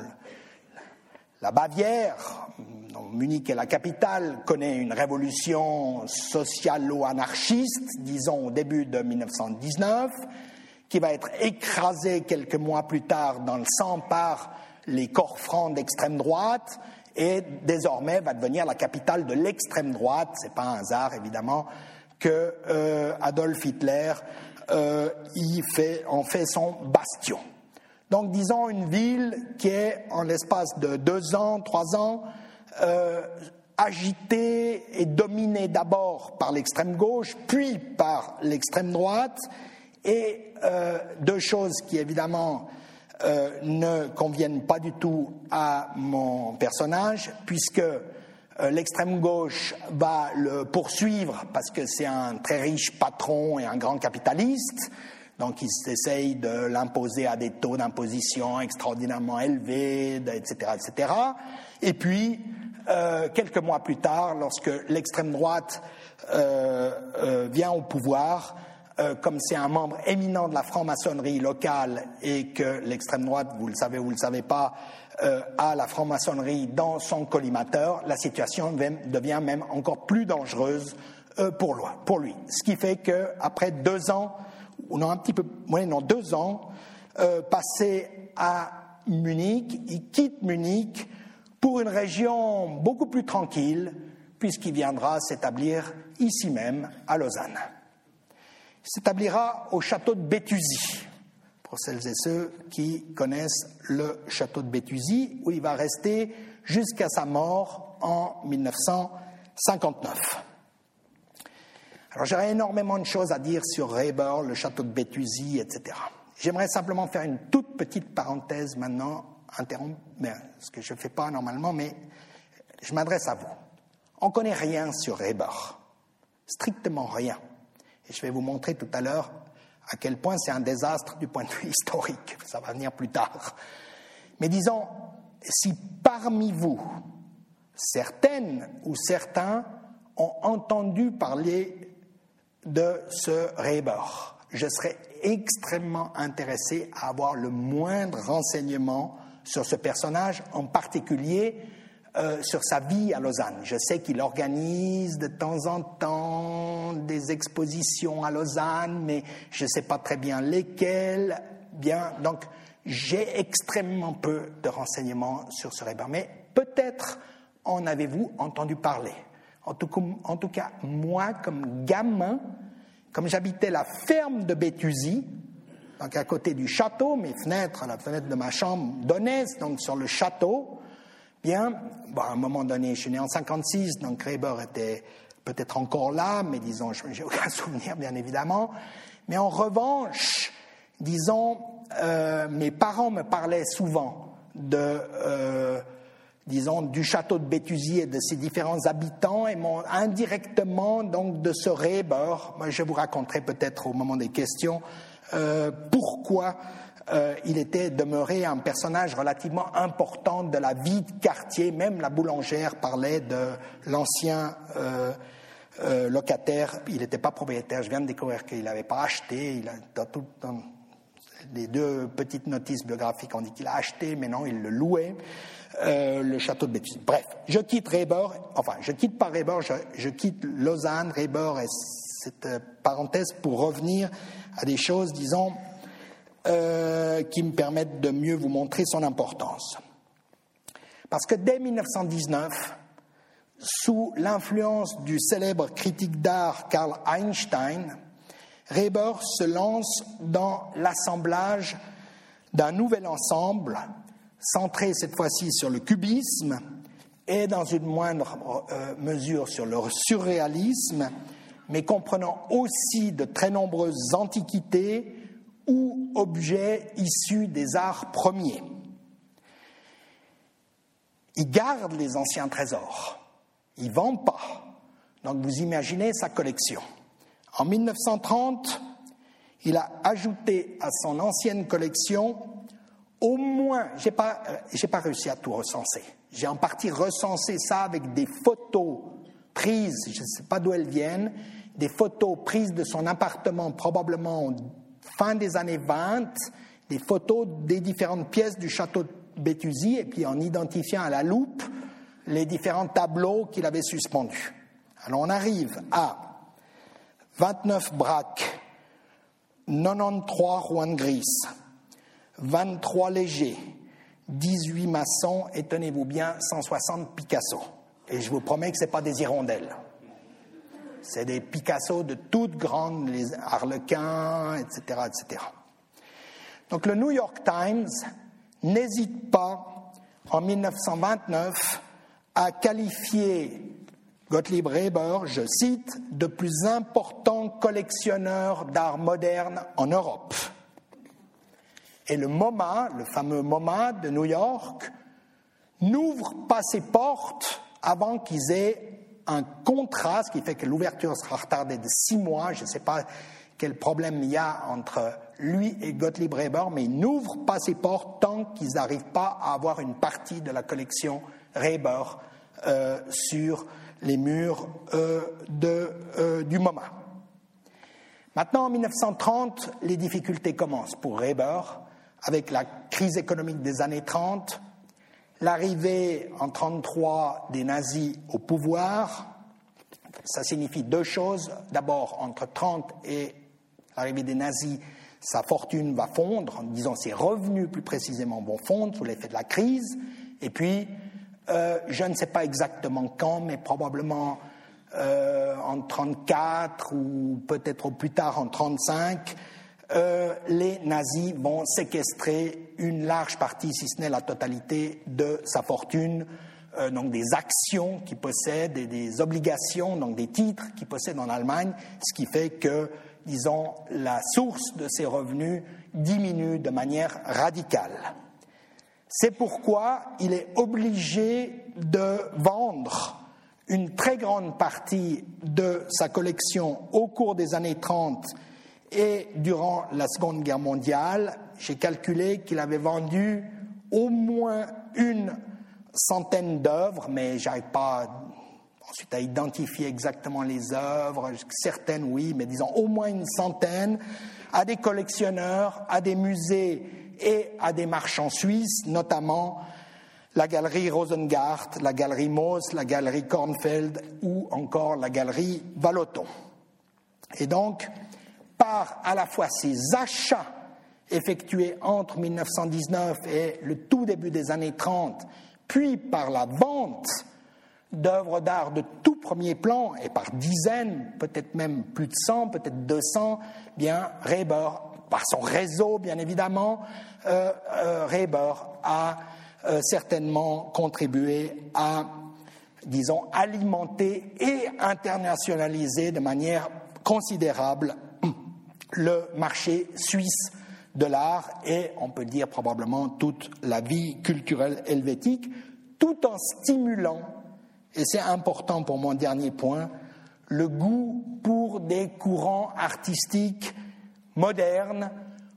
la Bavière, dont Munich est la capitale, connaît une révolution socialo-anarchiste, disons au début de 1919, qui va être écrasée quelques mois plus tard dans le sang par les corps francs d'extrême droite et désormais va devenir la capitale de l'extrême droite. C'est pas un hasard évidemment que euh, Adolf Hitler euh, y fait, en fait son bastion. Donc, disons une ville qui est, en l'espace de deux ans, trois ans, euh, agitée et dominée d'abord par l'extrême gauche, puis par l'extrême droite, et euh, deux choses qui évidemment euh, ne conviennent pas du tout à mon personnage, puisque l'extrême gauche va le poursuivre parce que c'est un très riche patron et un grand capitaliste, donc, ils essayent de l'imposer à des taux d'imposition extraordinairement élevés, etc., etc. Et puis, euh, quelques mois plus tard, lorsque l'extrême droite euh, euh, vient au pouvoir, comme c'est un membre éminent de la franc-maçonnerie locale et que l'extrême droite, vous le savez ou vous le savez pas, a la franc-maçonnerie dans son collimateur, la situation devient même encore plus dangereuse pour lui. Ce qui fait qu'après deux ans on a un petit peu, moins non, deux ans, euh, passé à Munich. Il quitte Munich pour une région beaucoup plus tranquille, puisqu'il viendra s'établir ici même, à Lausanne. Il s'établira au château de Béthusy, pour celles et ceux qui connaissent le château de Béthusy, où il va rester jusqu'à sa mort en 1959. Alors j'aurais énormément de choses à dire sur Reber, le château de Béthusy, etc. J'aimerais simplement faire une toute petite parenthèse maintenant, interrompre, ce que je ne fais pas normalement, mais je m'adresse à vous. On ne connaît rien sur Reber, strictement rien. Et je vais vous montrer tout à l'heure à quel point c'est un désastre du point de vue historique. Ça va venir plus tard. Mais disons, si parmi vous, certaines ou certains ont entendu parler de ce Reber. Je serais extrêmement intéressé à avoir le moindre renseignement sur ce personnage, en particulier euh, sur sa vie à Lausanne. Je sais qu'il organise de temps en temps des expositions à Lausanne, mais je ne sais pas très bien lesquelles. Bien, donc j'ai extrêmement peu de renseignements sur ce Reber. Mais peut-être en avez-vous entendu parler. En tout, cas, moi, comme gamin, comme j'habitais la ferme de Béthusy, donc à côté du château, mes fenêtres, la fenêtre de ma chambre donnaient donc sur le château. Bien, à un moment donné, je suis né en 56, donc Reber était peut-être encore là, mais disons, je n'ai aucun souvenir, bien évidemment. Mais en revanche, disons, euh, mes parents me parlaient souvent de euh, disons, du château de Béthusy et de ses différents habitants, et indirectement donc de ce Reber. Moi, je vous raconterai peut-être au moment des questions euh, pourquoi euh, il était demeuré un personnage relativement important de la vie de quartier. Même la boulangère parlait de l'ancien euh, locataire. Il n'était pas propriétaire. Je viens de découvrir qu'il n'avait pas acheté. Dans, les deux petites notices biographiques, on dit qu'il a acheté, mais non, il le louait. Le château de Béthune. Bref, je quitte Reber, enfin, je quitte pas Reber, je, quitte Lausanne, Reber et cette parenthèse pour revenir à des choses, disons, euh, qui me permettent de mieux vous montrer son importance. Parce que dès 1919, sous l'influence du célèbre critique d'art Karl Einstein, Reber se lance dans l'assemblage d'un nouvel ensemble, centré cette fois-ci sur le cubisme et dans une moindre euh, mesure sur le surréalisme, mais comprenant aussi de très nombreuses antiquités ou objets issus des arts premiers. Il garde les anciens trésors, il ne vend pas. Donc vous imaginez sa collection. En 1930, il a ajouté à son ancienne collection au moins, je n'ai pas, pas réussi à tout recenser, j'ai en partie recensé ça avec des photos prises, je ne sais pas d'où elles viennent, des photos prises de son appartement probablement fin des années 20, des photos des différentes pièces du château de Béthusy, et puis en identifiant à la loupe les différents tableaux qu'il avait suspendus. Alors on arrive à 29 braques, 93 Juan Gris, 23 légers, 18 maçons et tenez-vous bien, 160 Picasso. Et je vous promets que ce n'est pas des hirondelles. C'est des Picasso de toutes grandes, les Harlequins, etc., etc. Donc le New York Times n'hésite pas, en 1929, à qualifier Gottlieb Reber, je cite, de plus important collectionneur d'art moderne en Europe. Et le MoMA, le fameux MoMA de New York, n'ouvre pas ses portes avant qu'ils aient un contrat, ce qui fait que l'ouverture sera retardée de six mois. Je ne sais pas quel problème il y a entre lui et Gottlieb Reber, mais il n'ouvre pas ses portes tant qu'ils n'arrivent pas à avoir une partie de la collection Reber euh, sur les murs euh, euh, du MoMA. Maintenant, en 1930, les difficultés commencent pour Reber avec la crise économique des années 30, L'arrivée en 1933 des nazis au pouvoir, ça signifie deux choses. D'abord, entre 30 et l'arrivée des nazis, sa fortune va fondre, en disant ses revenus plus précisément vont fondre sous l'effet de la crise. Et puis, euh, je ne sais pas exactement quand, mais probablement euh, en 1934 ou peut-être plus tard en 1935, euh, les nazis vont séquestrer une large partie, si ce n'est la totalité, de sa fortune, euh, donc des actions qu'il possède et des obligations, donc des titres qu'il possède en Allemagne, ce qui fait que, disons, la source de ses revenus diminue de manière radicale. C'est pourquoi il est obligé de vendre une très grande partie de sa collection au cours des années 30 et durant la Seconde Guerre mondiale, j'ai calculé qu'il avait vendu au moins une centaine d'œuvres, mais j'arrive pas ensuite à identifier exactement les œuvres, certaines oui, mais disons au moins une centaine, à des collectionneurs, à des musées et à des marchands suisses, notamment la galerie Rosengart, la galerie Moos, la galerie Kornfeld ou encore la galerie Vallotton. Et donc, par à la fois ses achats effectués entre 1919 et le tout début des années 30, puis par la vente d'œuvres d'art de tout premier plan, et par dizaines, peut-être même plus de 100, peut-être 200, bien Reber, par son réseau bien évidemment, euh, euh, Reber a euh, certainement contribué à, disons, alimenter et internationaliser de manière considérable le marché suisse de l'art et, on peut dire probablement, toute la vie culturelle helvétique, tout en stimulant, et c'est important pour mon dernier point, le goût pour des courants artistiques modernes,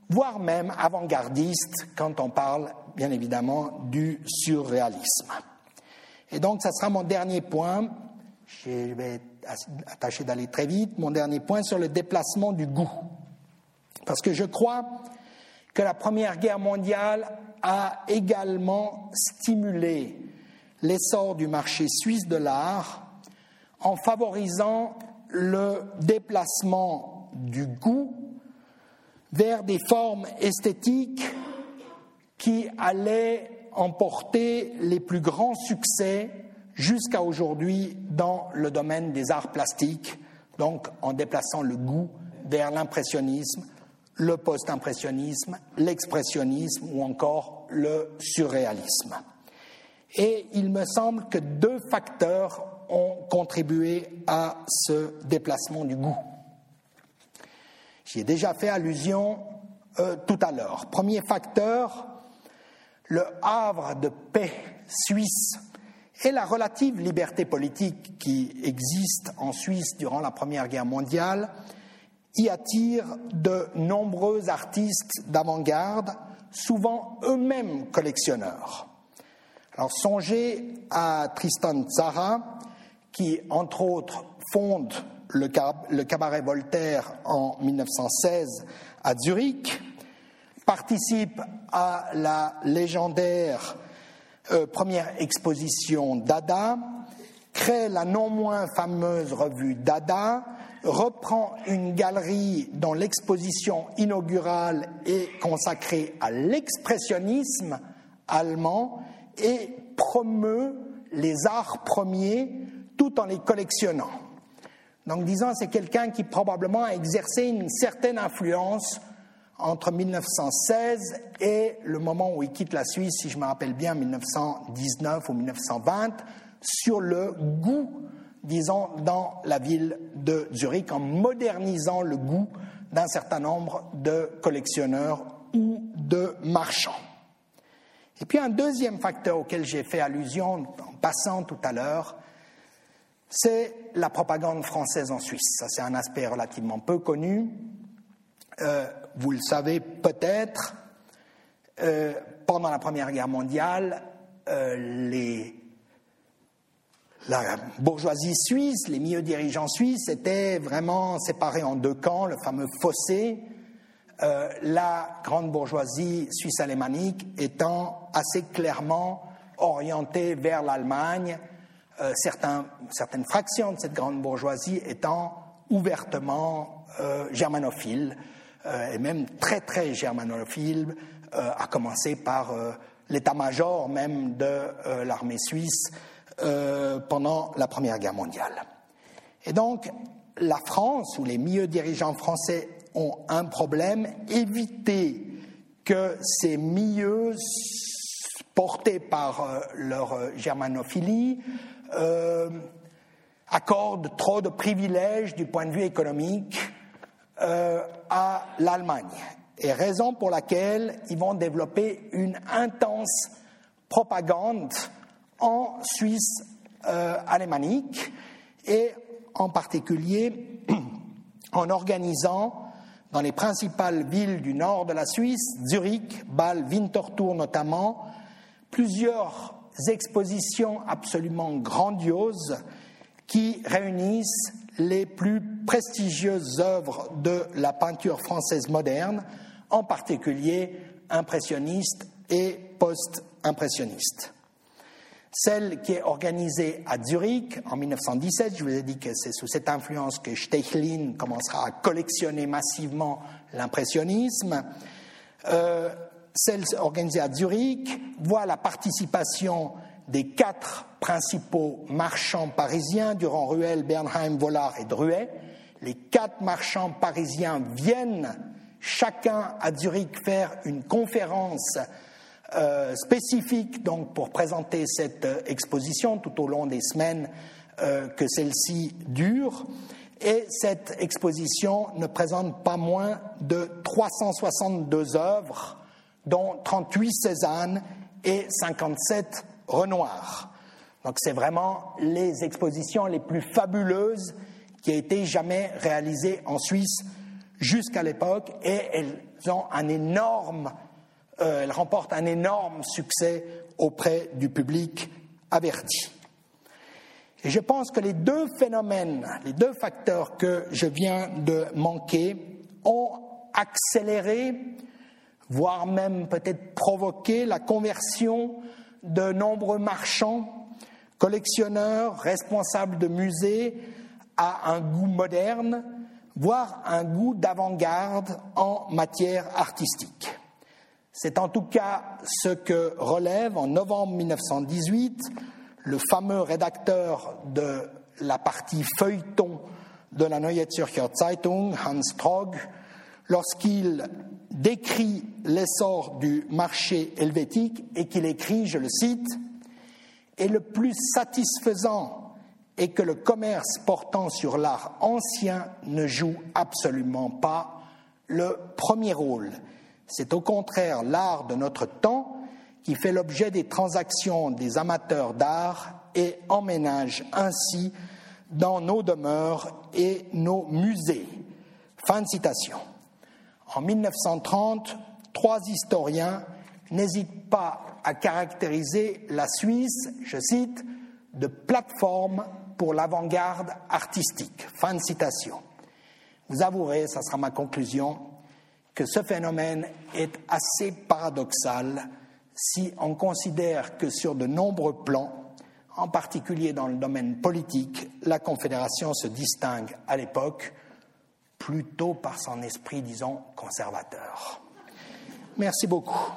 voire même avant-gardistes, quand on parle, bien évidemment, du surréalisme. Et donc, ça sera mon dernier point. Je vais attacher d'aller très vite. Mon dernier point sur le déplacement du goût. Parce que je crois que la Première Guerre mondiale a également stimulé l'essor du marché suisse de l'art en favorisant le déplacement du goût vers des formes esthétiques qui allaient emporter les plus grands succès jusqu'à aujourd'hui dans le domaine des arts plastiques, donc en déplaçant le goût vers l'impressionnisme, le post-impressionnisme, l'expressionnisme ou encore le surréalisme. Et il me semble que deux facteurs ont contribué à ce déplacement du goût. J'y ai déjà fait allusion euh, tout à l'heure. Premier facteur, le havre de paix suisse et la relative liberté politique qui existe en Suisse durant la Première Guerre mondiale y attirent de nombreux artistes d'avant-garde, souvent eux-mêmes collectionneurs. Alors songez à Tristan Tzara, qui entre autres fonde le, cabaret Voltaire en 1916 à Zurich, participe à la légendaire euh, première exposition Dada, crée la non moins fameuse revue Dada, reprend une galerie dont l'exposition inaugurale est consacrée à l'expressionnisme allemand et promeut les arts premiers tout en les collectionnant. Donc disons, c'est quelqu'un qui probablement a exercé une certaine influence entre 1916 et le moment où il quitte la Suisse, si je me rappelle bien, 1919 ou 1920, sur le goût, disons, dans la ville de Zurich, en modernisant le goût d'un certain nombre de collectionneurs ou de marchands. Et puis un deuxième facteur auquel j'ai fait allusion en passant tout à l'heure, c'est la propagande française en Suisse. Ça, c'est un aspect relativement peu connu. Euh, vous le savez peut-être, euh, pendant la Première Guerre mondiale, euh, les, la bourgeoisie suisse, les milieux dirigeants suisses étaient vraiment séparés en deux camps, le fameux fossé, euh, la grande bourgeoisie suisse alémanique étant assez clairement orientée vers l'Allemagne, certaines fractions de cette grande bourgeoisie étant ouvertement germanophiles. Euh, et même très très germanophile, euh, à commencer par euh, l'état-major même de l'armée suisse pendant la Première Guerre mondiale. Et donc, la France ou les milieux dirigeants français ont un problème, éviter que ces milieux portés par leur germanophilie accordent trop de privilèges du point de vue économique euh, à l'Allemagne. Et raison pour laquelle ils vont développer une intense propagande en Suisse euh, alémanique et en particulier en organisant dans les principales villes du nord de la Suisse, Zurich, Bâle, Winterthur notamment, plusieurs expositions absolument grandioses qui réunissent les plus prestigieuses œuvres de la peinture française moderne, en particulier impressionniste et post-impressionniste. Celle qui est organisée à Zurich en 1917, je vous ai dit que c'est sous cette influence que Stechlin commencera à collectionner massivement l'impressionnisme. Euh, celle organisée à Zurich voit la participation des quatre principaux marchands parisiens, durant Ruel, Bernheim, Vollard et Druet. Les quatre marchands parisiens viennent chacun à Zurich faire une conférence euh, spécifique donc pour présenter cette euh, exposition tout au long des semaines euh, que celle-ci dure. Et cette exposition ne présente pas moins de 362 œuvres, dont 38 Cézanne et 57 Renoir. Donc c'est vraiment les expositions les plus fabuleuses qui aient été jamais réalisées en Suisse jusqu'à l'époque et elles ont un énorme, euh, elles remportent un énorme succès auprès du public averti. Je pense que les deux phénomènes, les deux facteurs que je viens de manquer ont accéléré, voire même peut-être provoqué la conversion de nombreux marchands, collectionneurs, responsables de musées à un goût moderne, voire un goût d'avant-garde en matière artistique. C'est en tout cas ce que relève en novembre 1918 le fameux rédacteur de la partie feuilleton de la Neue Zürcher Zeitung, Hans Trog, lorsqu'il décrit l'essor du marché helvétique et qu'il écrit, je le cite, Et le plus satisfaisant est que le commerce portant sur l'art ancien ne joue absolument pas le premier rôle. C'est au contraire l'art de notre temps qui fait l'objet des transactions des amateurs d'art et emménage ainsi dans nos demeures et nos musées. Fin de citation. En 1930, trois historiens n'hésitent pas à caractériser la Suisse, je cite, de plateforme pour l'avant-garde artistique. Fin de citation. Vous avouerez, ça sera ma conclusion, que ce phénomène est assez paradoxal si on considère que sur de nombreux plans, en particulier dans le domaine politique, la Confédération se distingue à l'époque plutôt par son esprit, disons, conservateur. Merci beaucoup.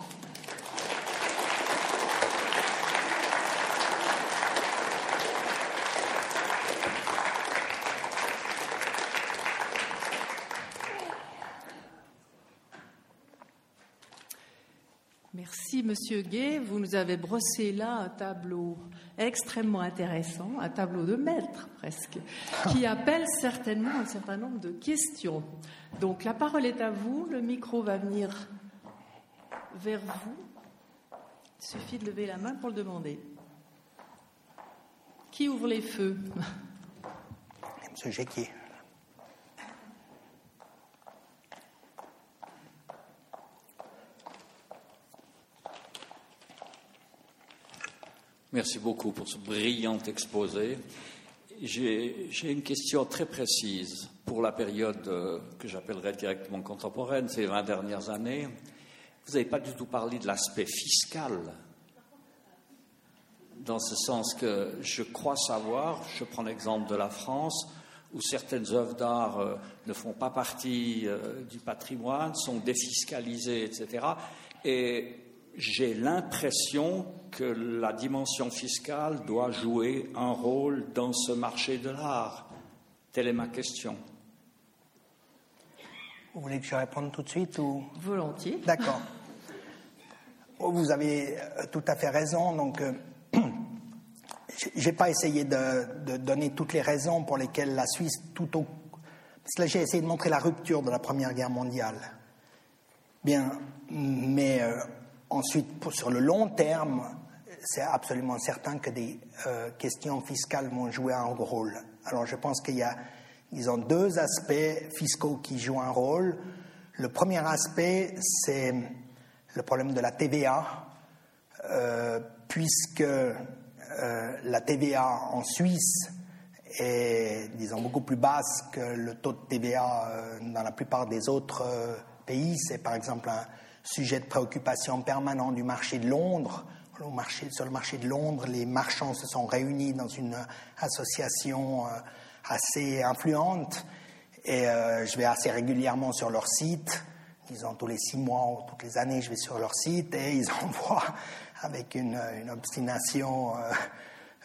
Merci, Monsieur Gay. Vous nous avez brossé là un tableau extrêmement intéressant, un tableau de maître presque, qui appelle certainement un certain nombre de questions. Donc la parole est à vous, le micro va venir vers vous. Il suffit de lever la main pour le demander. Qui ouvre les feux? Monsieur Géquier. Merci beaucoup pour ce brillant exposé. J'ai une question très précise pour la période euh, que j'appellerais directement contemporaine, ces 20 dernières années. Vous n'avez pas du tout parlé de l'aspect fiscal, dans ce sens que je crois savoir, je prends l'exemple de la France, où certaines œuvres d'art euh, ne font pas partie euh, du patrimoine, sont défiscalisées, etc. Et j'ai l'impression que la dimension fiscale doit jouer un rôle dans ce marché de l'art. Telle est ma question. Vous voulez que je réponde tout de suite ou? Volontiers. D'accord. Vous avez euh, tout à fait raison. Donc, euh, j'ai pas essayé de, de, donner toutes les raisons pour lesquelles la Suisse, tout au, parce que là j'ai essayé de montrer la rupture de la Première Guerre mondiale. Bien, mais euh, Ensuite, sur le long terme, c'est absolument certain que des euh, questions fiscales vont jouer un rôle. Alors je pense qu'il y a, disons, deux aspects fiscaux qui jouent un rôle. Le premier aspect, c'est le problème de la TVA, euh, puisque euh, la TVA en Suisse est, disons, beaucoup plus basse que le taux de TVA dans la plupart des autres pays. C'est par exemple un sujet de préoccupation permanent du marché de Londres. sur le marché de Londres, les marchands se sont réunis dans une association euh, assez influente et euh, je vais assez régulièrement sur leur site. Disons tous les six mois ou toutes les années, je vais sur leur site et ils envoient avec une, obstination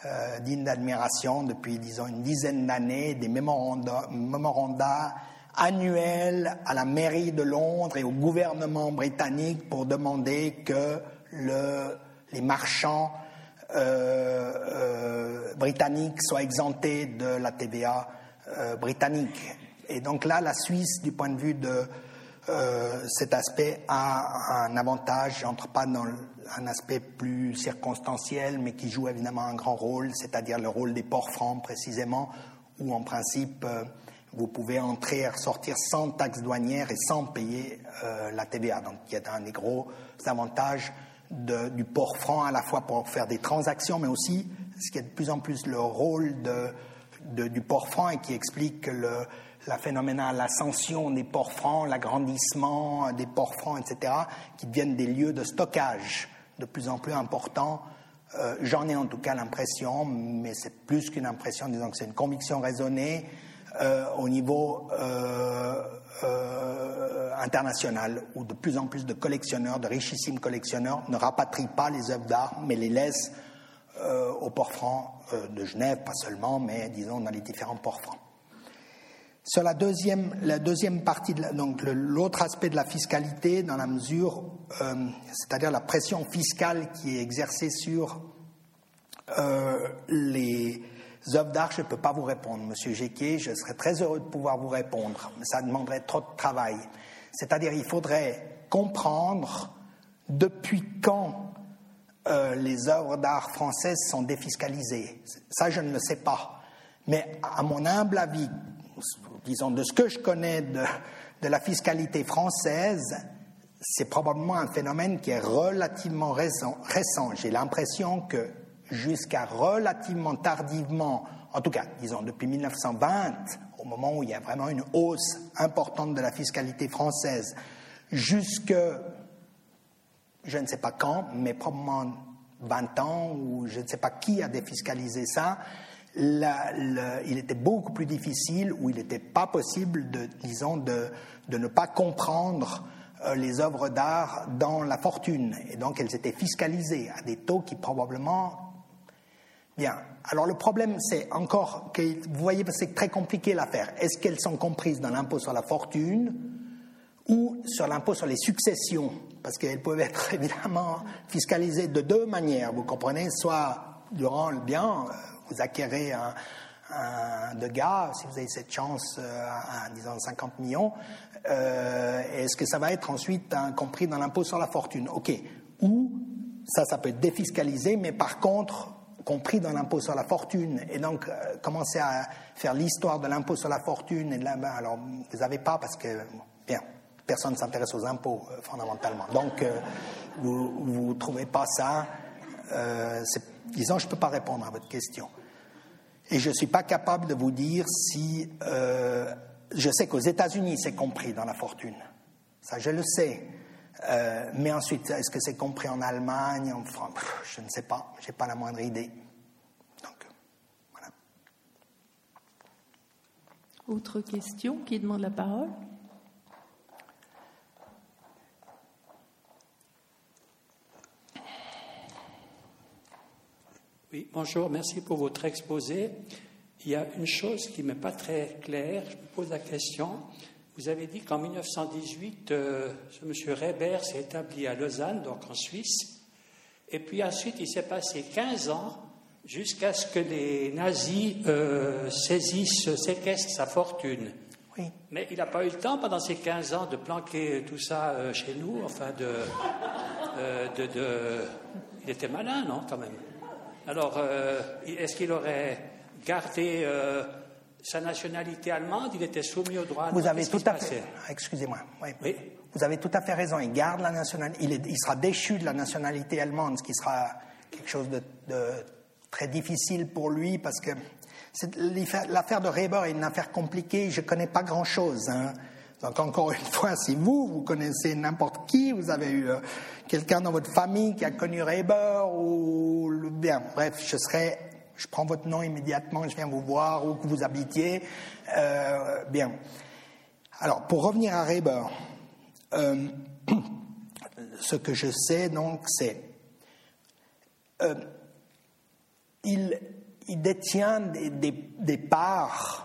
euh, digne d'admiration depuis, disons, une dizaine d'années des mémorandas annuel à la mairie de Londres et au gouvernement britannique pour demander que le, les marchands euh, euh, britanniques soient exemptés de la TVA euh, britannique. Et donc là, la Suisse, du point de vue de cet aspect, a un avantage. Je n'entre pas dans un aspect plus circonstanciel, mais qui joue évidemment un grand rôle, c'est-à-dire le rôle des ports francs précisément, où en principe vous pouvez entrer et sortir sans taxe douanière et sans payer euh, la TVA. Donc il y a un des gros avantages du port franc à la fois pour faire des transactions, mais aussi ce qui est de plus en plus le rôle du port franc et qui explique le, la phénoménale ascension des ports francs, l'agrandissement des ports francs, etc., qui deviennent des lieux de stockage de plus en plus importants. Euh, j'en ai en tout cas l'impression, mais c'est plus qu'une impression, disons que c'est une conviction raisonnée au niveau euh, euh, international, où de plus en plus de collectionneurs, de richissimes collectionneurs, ne rapatrient pas les œuvres d'art, mais les laissent au port franc de Genève, pas seulement, mais disons dans les différents ports francs. Sur la deuxième, la deuxième partie, donc l'autre aspect de la fiscalité, dans la mesure, euh, c'est-à-dire la pression fiscale qui est exercée sur euh, les œuvres d'art, je ne peux pas vous répondre, Monsieur Géquet. Je serais très heureux de pouvoir vous répondre, mais ça demanderait trop de travail. C'est-à-dire, il faudrait comprendre depuis quand euh, les œuvres d'art françaises sont défiscalisées. Ça, je ne le sais pas. Mais à mon humble avis, disons, de ce que je connais de, la fiscalité française, c'est probablement un phénomène qui est relativement récent. J'ai l'impression que jusqu'à relativement tardivement, en tout cas, disons, depuis 1920, au moment où il y a vraiment une hausse importante de la fiscalité française, jusque, je ne sais pas quand, mais probablement 20 ans, ou je ne sais pas qui a défiscalisé ça, il était beaucoup plus difficile ou il n'était pas possible, disons, de, de ne pas comprendre euh, les œuvres d'art dans la fortune. Et donc elles étaient fiscalisées à des taux qui probablement... Bien. Alors le problème, c'est encore que, vous voyez, c'est très compliqué l'affaire. Est-ce qu'elles sont comprises dans l'impôt sur la fortune ou sur l'impôt sur les successions? Parce qu'elles peuvent être évidemment fiscalisées de deux manières, vous comprenez, soit durant le bien, euh, vous acquérez un, de gars, si vous avez cette chance, euh, disons 50 millions, euh, est-ce que ça va être ensuite compris dans l'impôt sur la fortune? Ok. Ou ça, ça peut être défiscalisé, mais par contre compris dans l'impôt sur la fortune. Et donc, euh, commencer à faire l'histoire de l'impôt sur la fortune, et de ben, alors vous n'avez pas parce que, bien, personne ne s'intéresse aux impôts fondamentalement. Donc, vous ne trouvez pas ça. disons, je ne peux pas répondre à votre question. Et je ne suis pas capable de vous dire si... Euh, je sais qu'aux États-Unis, c'est compris dans la fortune. Ça, je le sais. Euh, mais ensuite, est-ce que c'est compris en Allemagne, en France? Je ne sais pas. Je n'ai pas la moindre idée. Donc, voilà. Autre question Qui demande la parole? Oui, bonjour, merci pour votre exposé. Il y a une chose qui ne m'est pas très claire, je me pose la question. Vous avez dit qu'en 1918, euh, ce monsieur Reber s'est établi à Lausanne, donc en Suisse, et puis ensuite il s'est passé 15 ans jusqu'à ce que les nazis euh, saisissent, séquestrent sa fortune. Oui. Mais il n'a pas eu le temps pendant ces 15 ans de planquer tout ça euh, chez nous, enfin de, de, de... Il était malin, non, quand même alors, euh, est-ce qu'il aurait gardé euh, sa nationalité allemande Il était soumis au droit. Vous avez tout à fait. Excusez-moi. Oui. Vous avez tout à fait raison. Il garde la nationalité. Il, sera déchu de la nationalité allemande, ce qui sera quelque chose de, très difficile pour lui parce que l'affaire de Reber est une affaire compliquée. Je ne connais pas grand-chose. Hein. Donc encore une fois, si vous, vous connaissez n'importe qui, vous avez eu euh, quelqu'un dans votre famille qui a connu Reber ou bien, bref, je serai, je prends votre nom immédiatement, je viens vous voir où que vous habitiez. Euh, bien. Alors pour revenir à Reber, euh, ce que je sais donc, c'est il, il, détient des, des, parts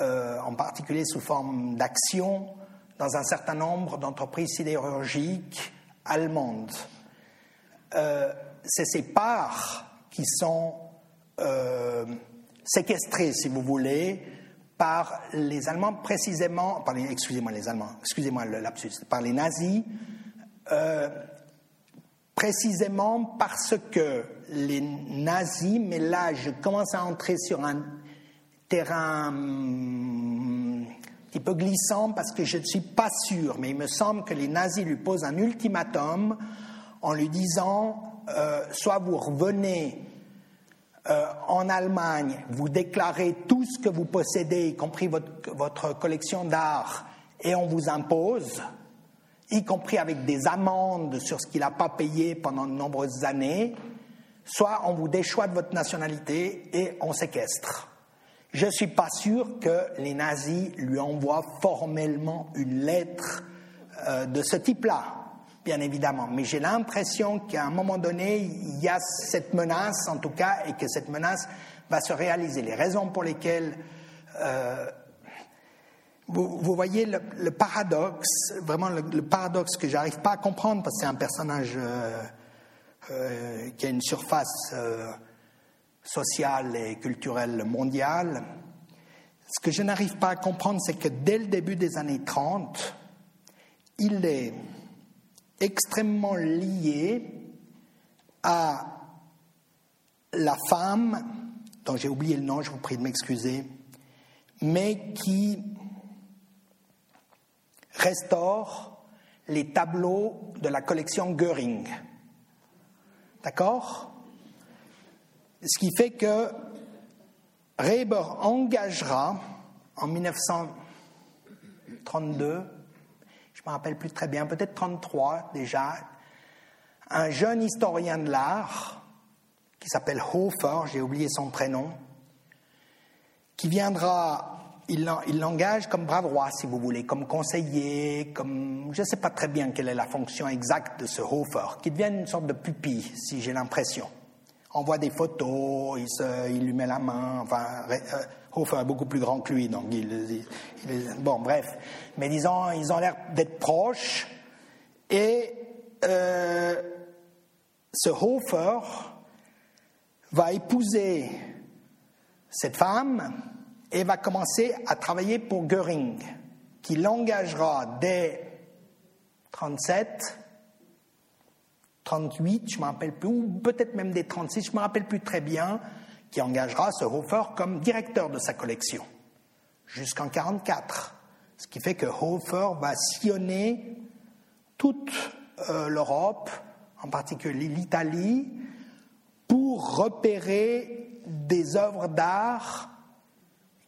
euh, en particulier sous forme d'action, dans un certain nombre d'entreprises sidérurgiques allemandes. Euh, c'est ces parts qui sont euh, séquestrées, si vous voulez, par les Allemands précisément, par excusez-moi les Allemands, excusez-moi le par les nazis, précisément parce que les nazis, mais là je commence à entrer sur un terrain un petit peu glissant parce que je ne suis pas sûr, mais il me semble que les nazis lui posent un ultimatum en lui disant euh, soit vous revenez euh, en Allemagne, vous déclarez tout ce que vous possédez, y compris votre, collection d'art, et on vous impose, y compris avec des amendes sur ce qu'il n'a pas payé pendant de nombreuses années, soit on vous déchoit de votre nationalité et on séquestre. Je ne suis pas sûr que les nazis lui envoient formellement une lettre euh, de ce type-là, bien évidemment. Mais j'ai l'impression qu'à un moment donné, il y a cette menace, en tout cas, et que cette menace va se réaliser. Les raisons pour lesquelles euh, vous, voyez le, paradoxe, vraiment le, paradoxe que j'arrive pas à comprendre parce que c'est un personnage euh, euh, qui a une surface sociale et culturelle mondiale. Ce que je n'arrive pas à comprendre, c'est que dès le début des années 30, il est extrêmement lié à la femme, dont j'ai oublié le nom, je vous prie de m'excuser, mais qui restaure les tableaux de la collection Göring. D'accord? Ce qui fait que Reber engagera en 1932, je ne me rappelle plus très bien, peut-être 33 déjà, un jeune historien de l'art qui s'appelle Hofer, j'ai oublié son prénom, qui viendra il l'engage comme bras droit, si vous voulez, comme conseiller, comme je ne sais pas très bien quelle est la fonction exacte de ce Hofer, qui devient une sorte de pupille, si j'ai l'impression. On voit des photos, il, il lui met la main, enfin, euh, Hofer est beaucoup plus grand que lui, donc il, bon, bref. Mais disons, ils ont l'air d'être proches, et euh, ce Hofer va épouser cette femme, et va commencer à travailler pour Göring, qui l'engagera dès 37, 38, je ne me rappelle plus, ou peut-être même dès 36, je ne me rappelle plus très bien, qui engagera ce Hofer comme directeur de sa collection jusqu'en 44. Ce qui fait que Hofer va sillonner toute euh, l'Europe, en particulier l'Italie, pour repérer des œuvres d'art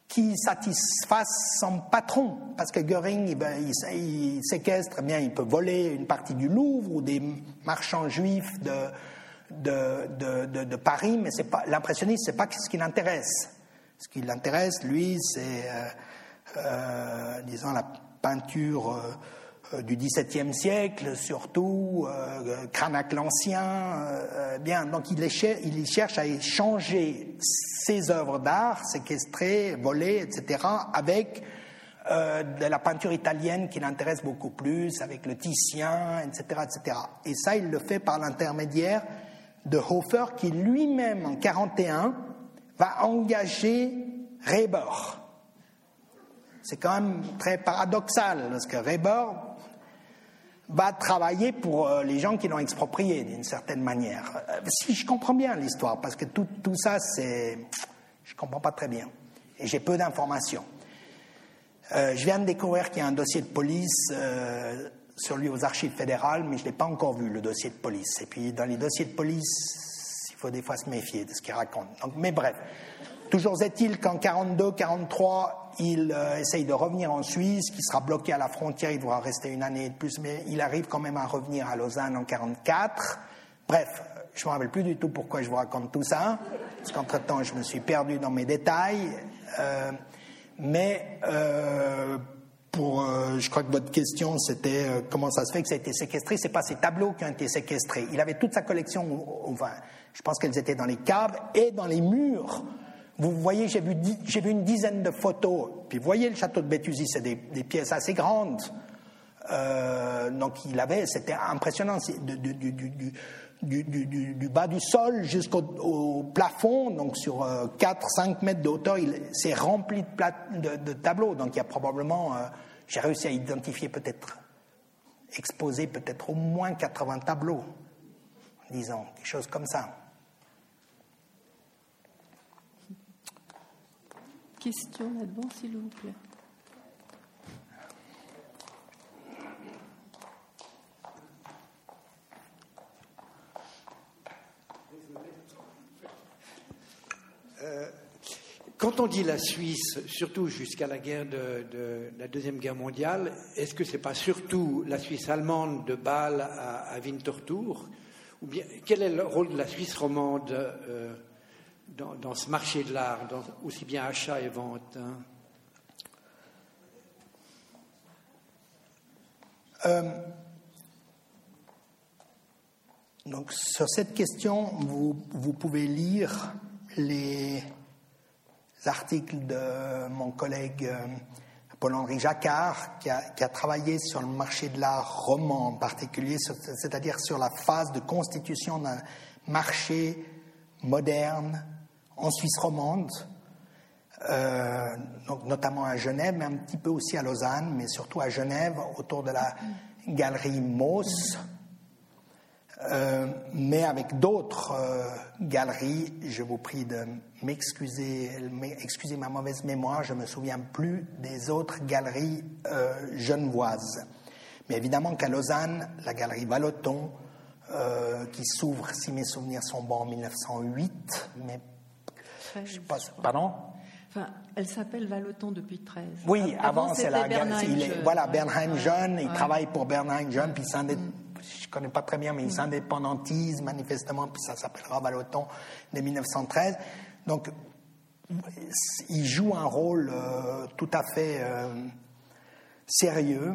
qui satisfasse son patron. Parce que Göring, eh ben, il, séquestre, eh il peut voler une partie du Louvre ou des marchands juifs de, de, de, Paris, mais l'impressionniste, c'est pas ce qui l'intéresse. Ce qui l'intéresse, lui, c'est, euh, disons, la peinture. Euh, euh, du XVIIe siècle, surtout, euh, Cranach l'Ancien. Euh, bien, donc il, il cherche à échanger ses œuvres d'art, séquestrées, volées, etc., avec de la peinture italienne qui l'intéresse beaucoup plus, avec le Titien, etc., etc. Et ça, il le fait par l'intermédiaire de Hofer, qui lui-même, en 41, va engager Reber. C'est quand même très paradoxal, parce que Reber, va travailler pour euh, les gens qui l'ont exproprié d'une certaine manière. Euh, si je comprends bien l'histoire, parce que tout, tout ça, c'est. Je ne comprends pas très bien. Et j'ai peu d'informations. Euh, je viens de découvrir qu'il y a un dossier de police sur lui aux archives fédérales, mais je ne l'ai pas encore vu, le dossier de police. Et puis, dans les dossiers de police, il faut des fois se méfier de ce qu'ils racontent. Donc, mais bref. Toujours est-il qu'en 42, 43, il euh, essaye de revenir en Suisse, qui sera bloqué à la frontière, il devra rester une année de plus, mais il arrive quand même à revenir à Lausanne en 44. Bref, je me rappelle plus du tout pourquoi je vous raconte tout ça, parce qu'entre-temps, je me suis perdu dans mes détails. Euh, mais euh, pour, je crois que votre question, c'était comment ça se fait que ça a été séquestré. C'est pas ces tableaux qui ont été séquestrés. Il avait toute sa collection, enfin, je pense qu'elles étaient dans les caves et dans les murs vous voyez, j'ai vu, vu, une dizaine de photos. Puis vous voyez, le château de Béthusy, c'est des, pièces assez grandes. Euh, donc il avait, c'était impressionnant, du, du, bas du sol jusqu'au plafond, donc sur 4-5 euh, mètres de hauteur, c'est rempli de, de, tableaux. Donc il y a probablement, euh, j'ai réussi à identifier peut-être, exposer peut-être au moins 80 tableaux, disons, quelque chose comme ça. Question là-devant, s'il vous plaît. Euh, quand on dit la Suisse, surtout jusqu'à la guerre de, la Deuxième Guerre mondiale, est-ce que ce n'est pas surtout la Suisse allemande de Bâle à, Winterthur? Ou bien quel est le rôle de la Suisse romande euh, dans, ce marché de l'art, aussi bien achat et vente hein. euh, donc sur cette question, vous, pouvez lire les articles de mon collègue euh, Paul-Henri Jacquard, qui a, qui a, travaillé sur le marché de l'art roman en particulier, c'est-à-dire sur la phase de constitution d'un marché moderne en Suisse romande, euh, notamment à Genève, mais un petit peu aussi à Lausanne, mais surtout à Genève, autour de la galerie Mauss, euh, mais avec d'autres euh, galeries. Je vous prie de m'excuser, excusez ma mauvaise mémoire, je ne me souviens plus des autres galeries genevoises. Mais évidemment qu'à Lausanne, la galerie Valoton, qui s'ouvre, si mes souvenirs sont bons, en 1908, mais je sais pas, pardon Enfin, elle s'appelle Valoton depuis 13. Oui, avant, c'est la galerie. Voilà, Bernheim Jeune, il travaille pour Bernheim Jeune, puis il je ne connais pas très bien, mais il s'indépendantise manifestement, puis ça s'appellera Valoton dès 1913. Donc, il joue un rôle euh, tout à fait euh, sérieux.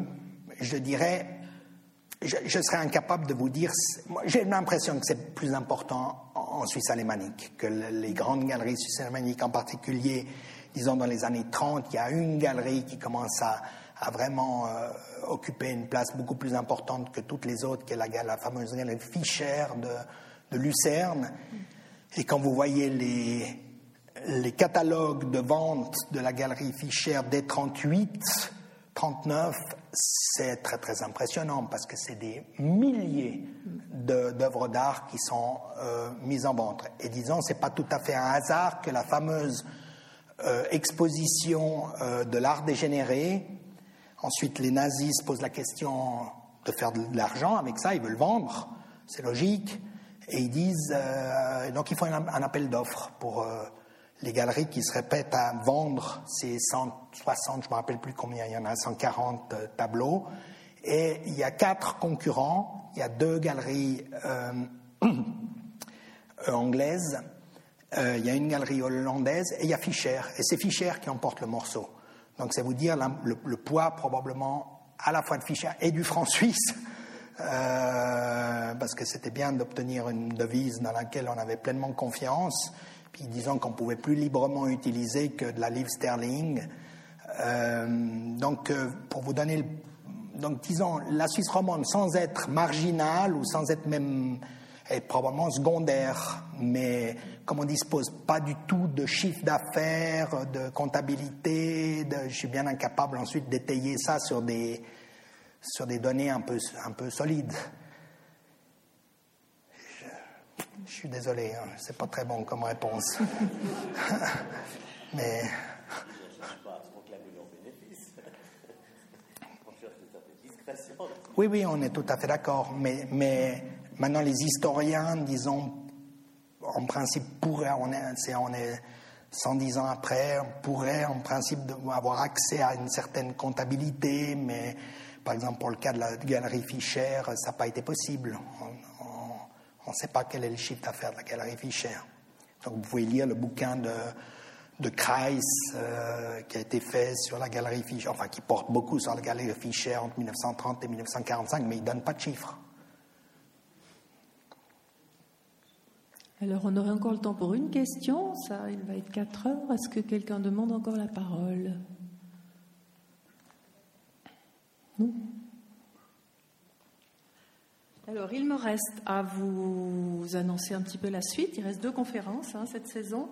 Je dirais, je, serais incapable de vous dire. J'ai l'impression que c'est plus important en, Suisse alémanique, que les grandes galeries suisses alémaniques en particulier, disons dans les années 30, il y a une galerie qui commence à, vraiment euh, occuper une place beaucoup plus importante que toutes les autres, qui est la, la fameuse galerie Fischer de, Lucerne. Et quand vous voyez les, les catalogues de vente de la galerie Fischer dès 38, 39, c'est très très impressionnant parce que c'est des milliers d'œuvres d'art qui sont euh, mises en vente. Et disons, c'est pas tout à fait un hasard que la fameuse euh, exposition euh, de l'art dégénéré, ensuite les nazis se posent la question de faire de l'argent avec ça, ils veulent vendre, c'est logique, et ils disent, donc il faut un, un appel d'offres pour les galeries qui se répètent à vendre ces 160, je ne me rappelle plus combien il y en a, 140 euh, tableaux. Et il y a quatre concurrents. Il y a deux galeries euh, anglaises, euh, il y a une galerie hollandaise et il y a Fischer. Et c'est Fischer qui emporte le morceau. Donc c'est vous dire le, poids probablement à la fois de Fischer et du franc suisse. parce que c'était bien d'obtenir une devise dans laquelle on avait pleinement confiance puis disons qu'on pouvait plus librement utiliser que de la livre sterling. Euh, donc, euh, pour vous donner, donc disons, la Suisse romande, sans être marginale ou sans être même est probablement secondaire, mais comme on dispose pas du tout de chiffre d'affaires, de comptabilité, je suis bien incapable ensuite d'étayer ça sur des, sur des données un peu, un peu solides. Je suis désolé, hein, c'est pas très bon comme réponse. Mais. Oui, oui, on est tout à fait d'accord. Mais, maintenant, les historiens, disons, en principe, pourraient, on est, on est 110 ans après, on pourrait en principe avoir accès à une certaine comptabilité, mais par exemple, pour le cas de la galerie Fischer, ça n'a pas été possible. On ne sait pas quel est le chiffre d'affaires de la galerie Fischer. Donc vous pouvez lire le bouquin de, Kreis euh, qui a été fait sur la galerie Fischer, enfin qui porte beaucoup sur la galerie Fischer entre 1930 et 1945, mais il ne donne pas de chiffres. Alors, on aurait encore le temps pour une question. Ça, il va être 4 heures. Est-ce que quelqu'un demande encore la parole? Non? Alors, il me reste à vous annoncer un petit peu la suite. Il reste deux conférences hein, cette saison.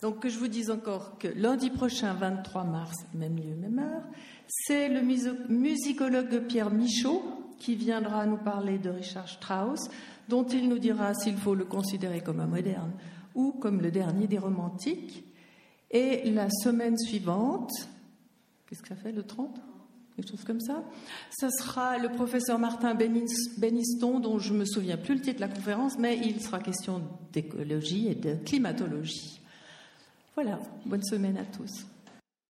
Donc, que je vous dise encore que lundi prochain, 23 mars, même lieu, même heure, c'est le musicologue Pierre Michaud qui viendra nous parler de Richard Strauss, dont il nous dira s'il faut le considérer comme un moderne ou comme le dernier des romantiques. Et la semaine suivante, qu'est-ce que ça fait, le 30 quelque chose comme ça. Ce sera le professeur Martin Beniston, dont je ne me souviens plus le titre de la conférence, mais il sera question d'écologie et de climatologie. Voilà, bonne semaine à tous.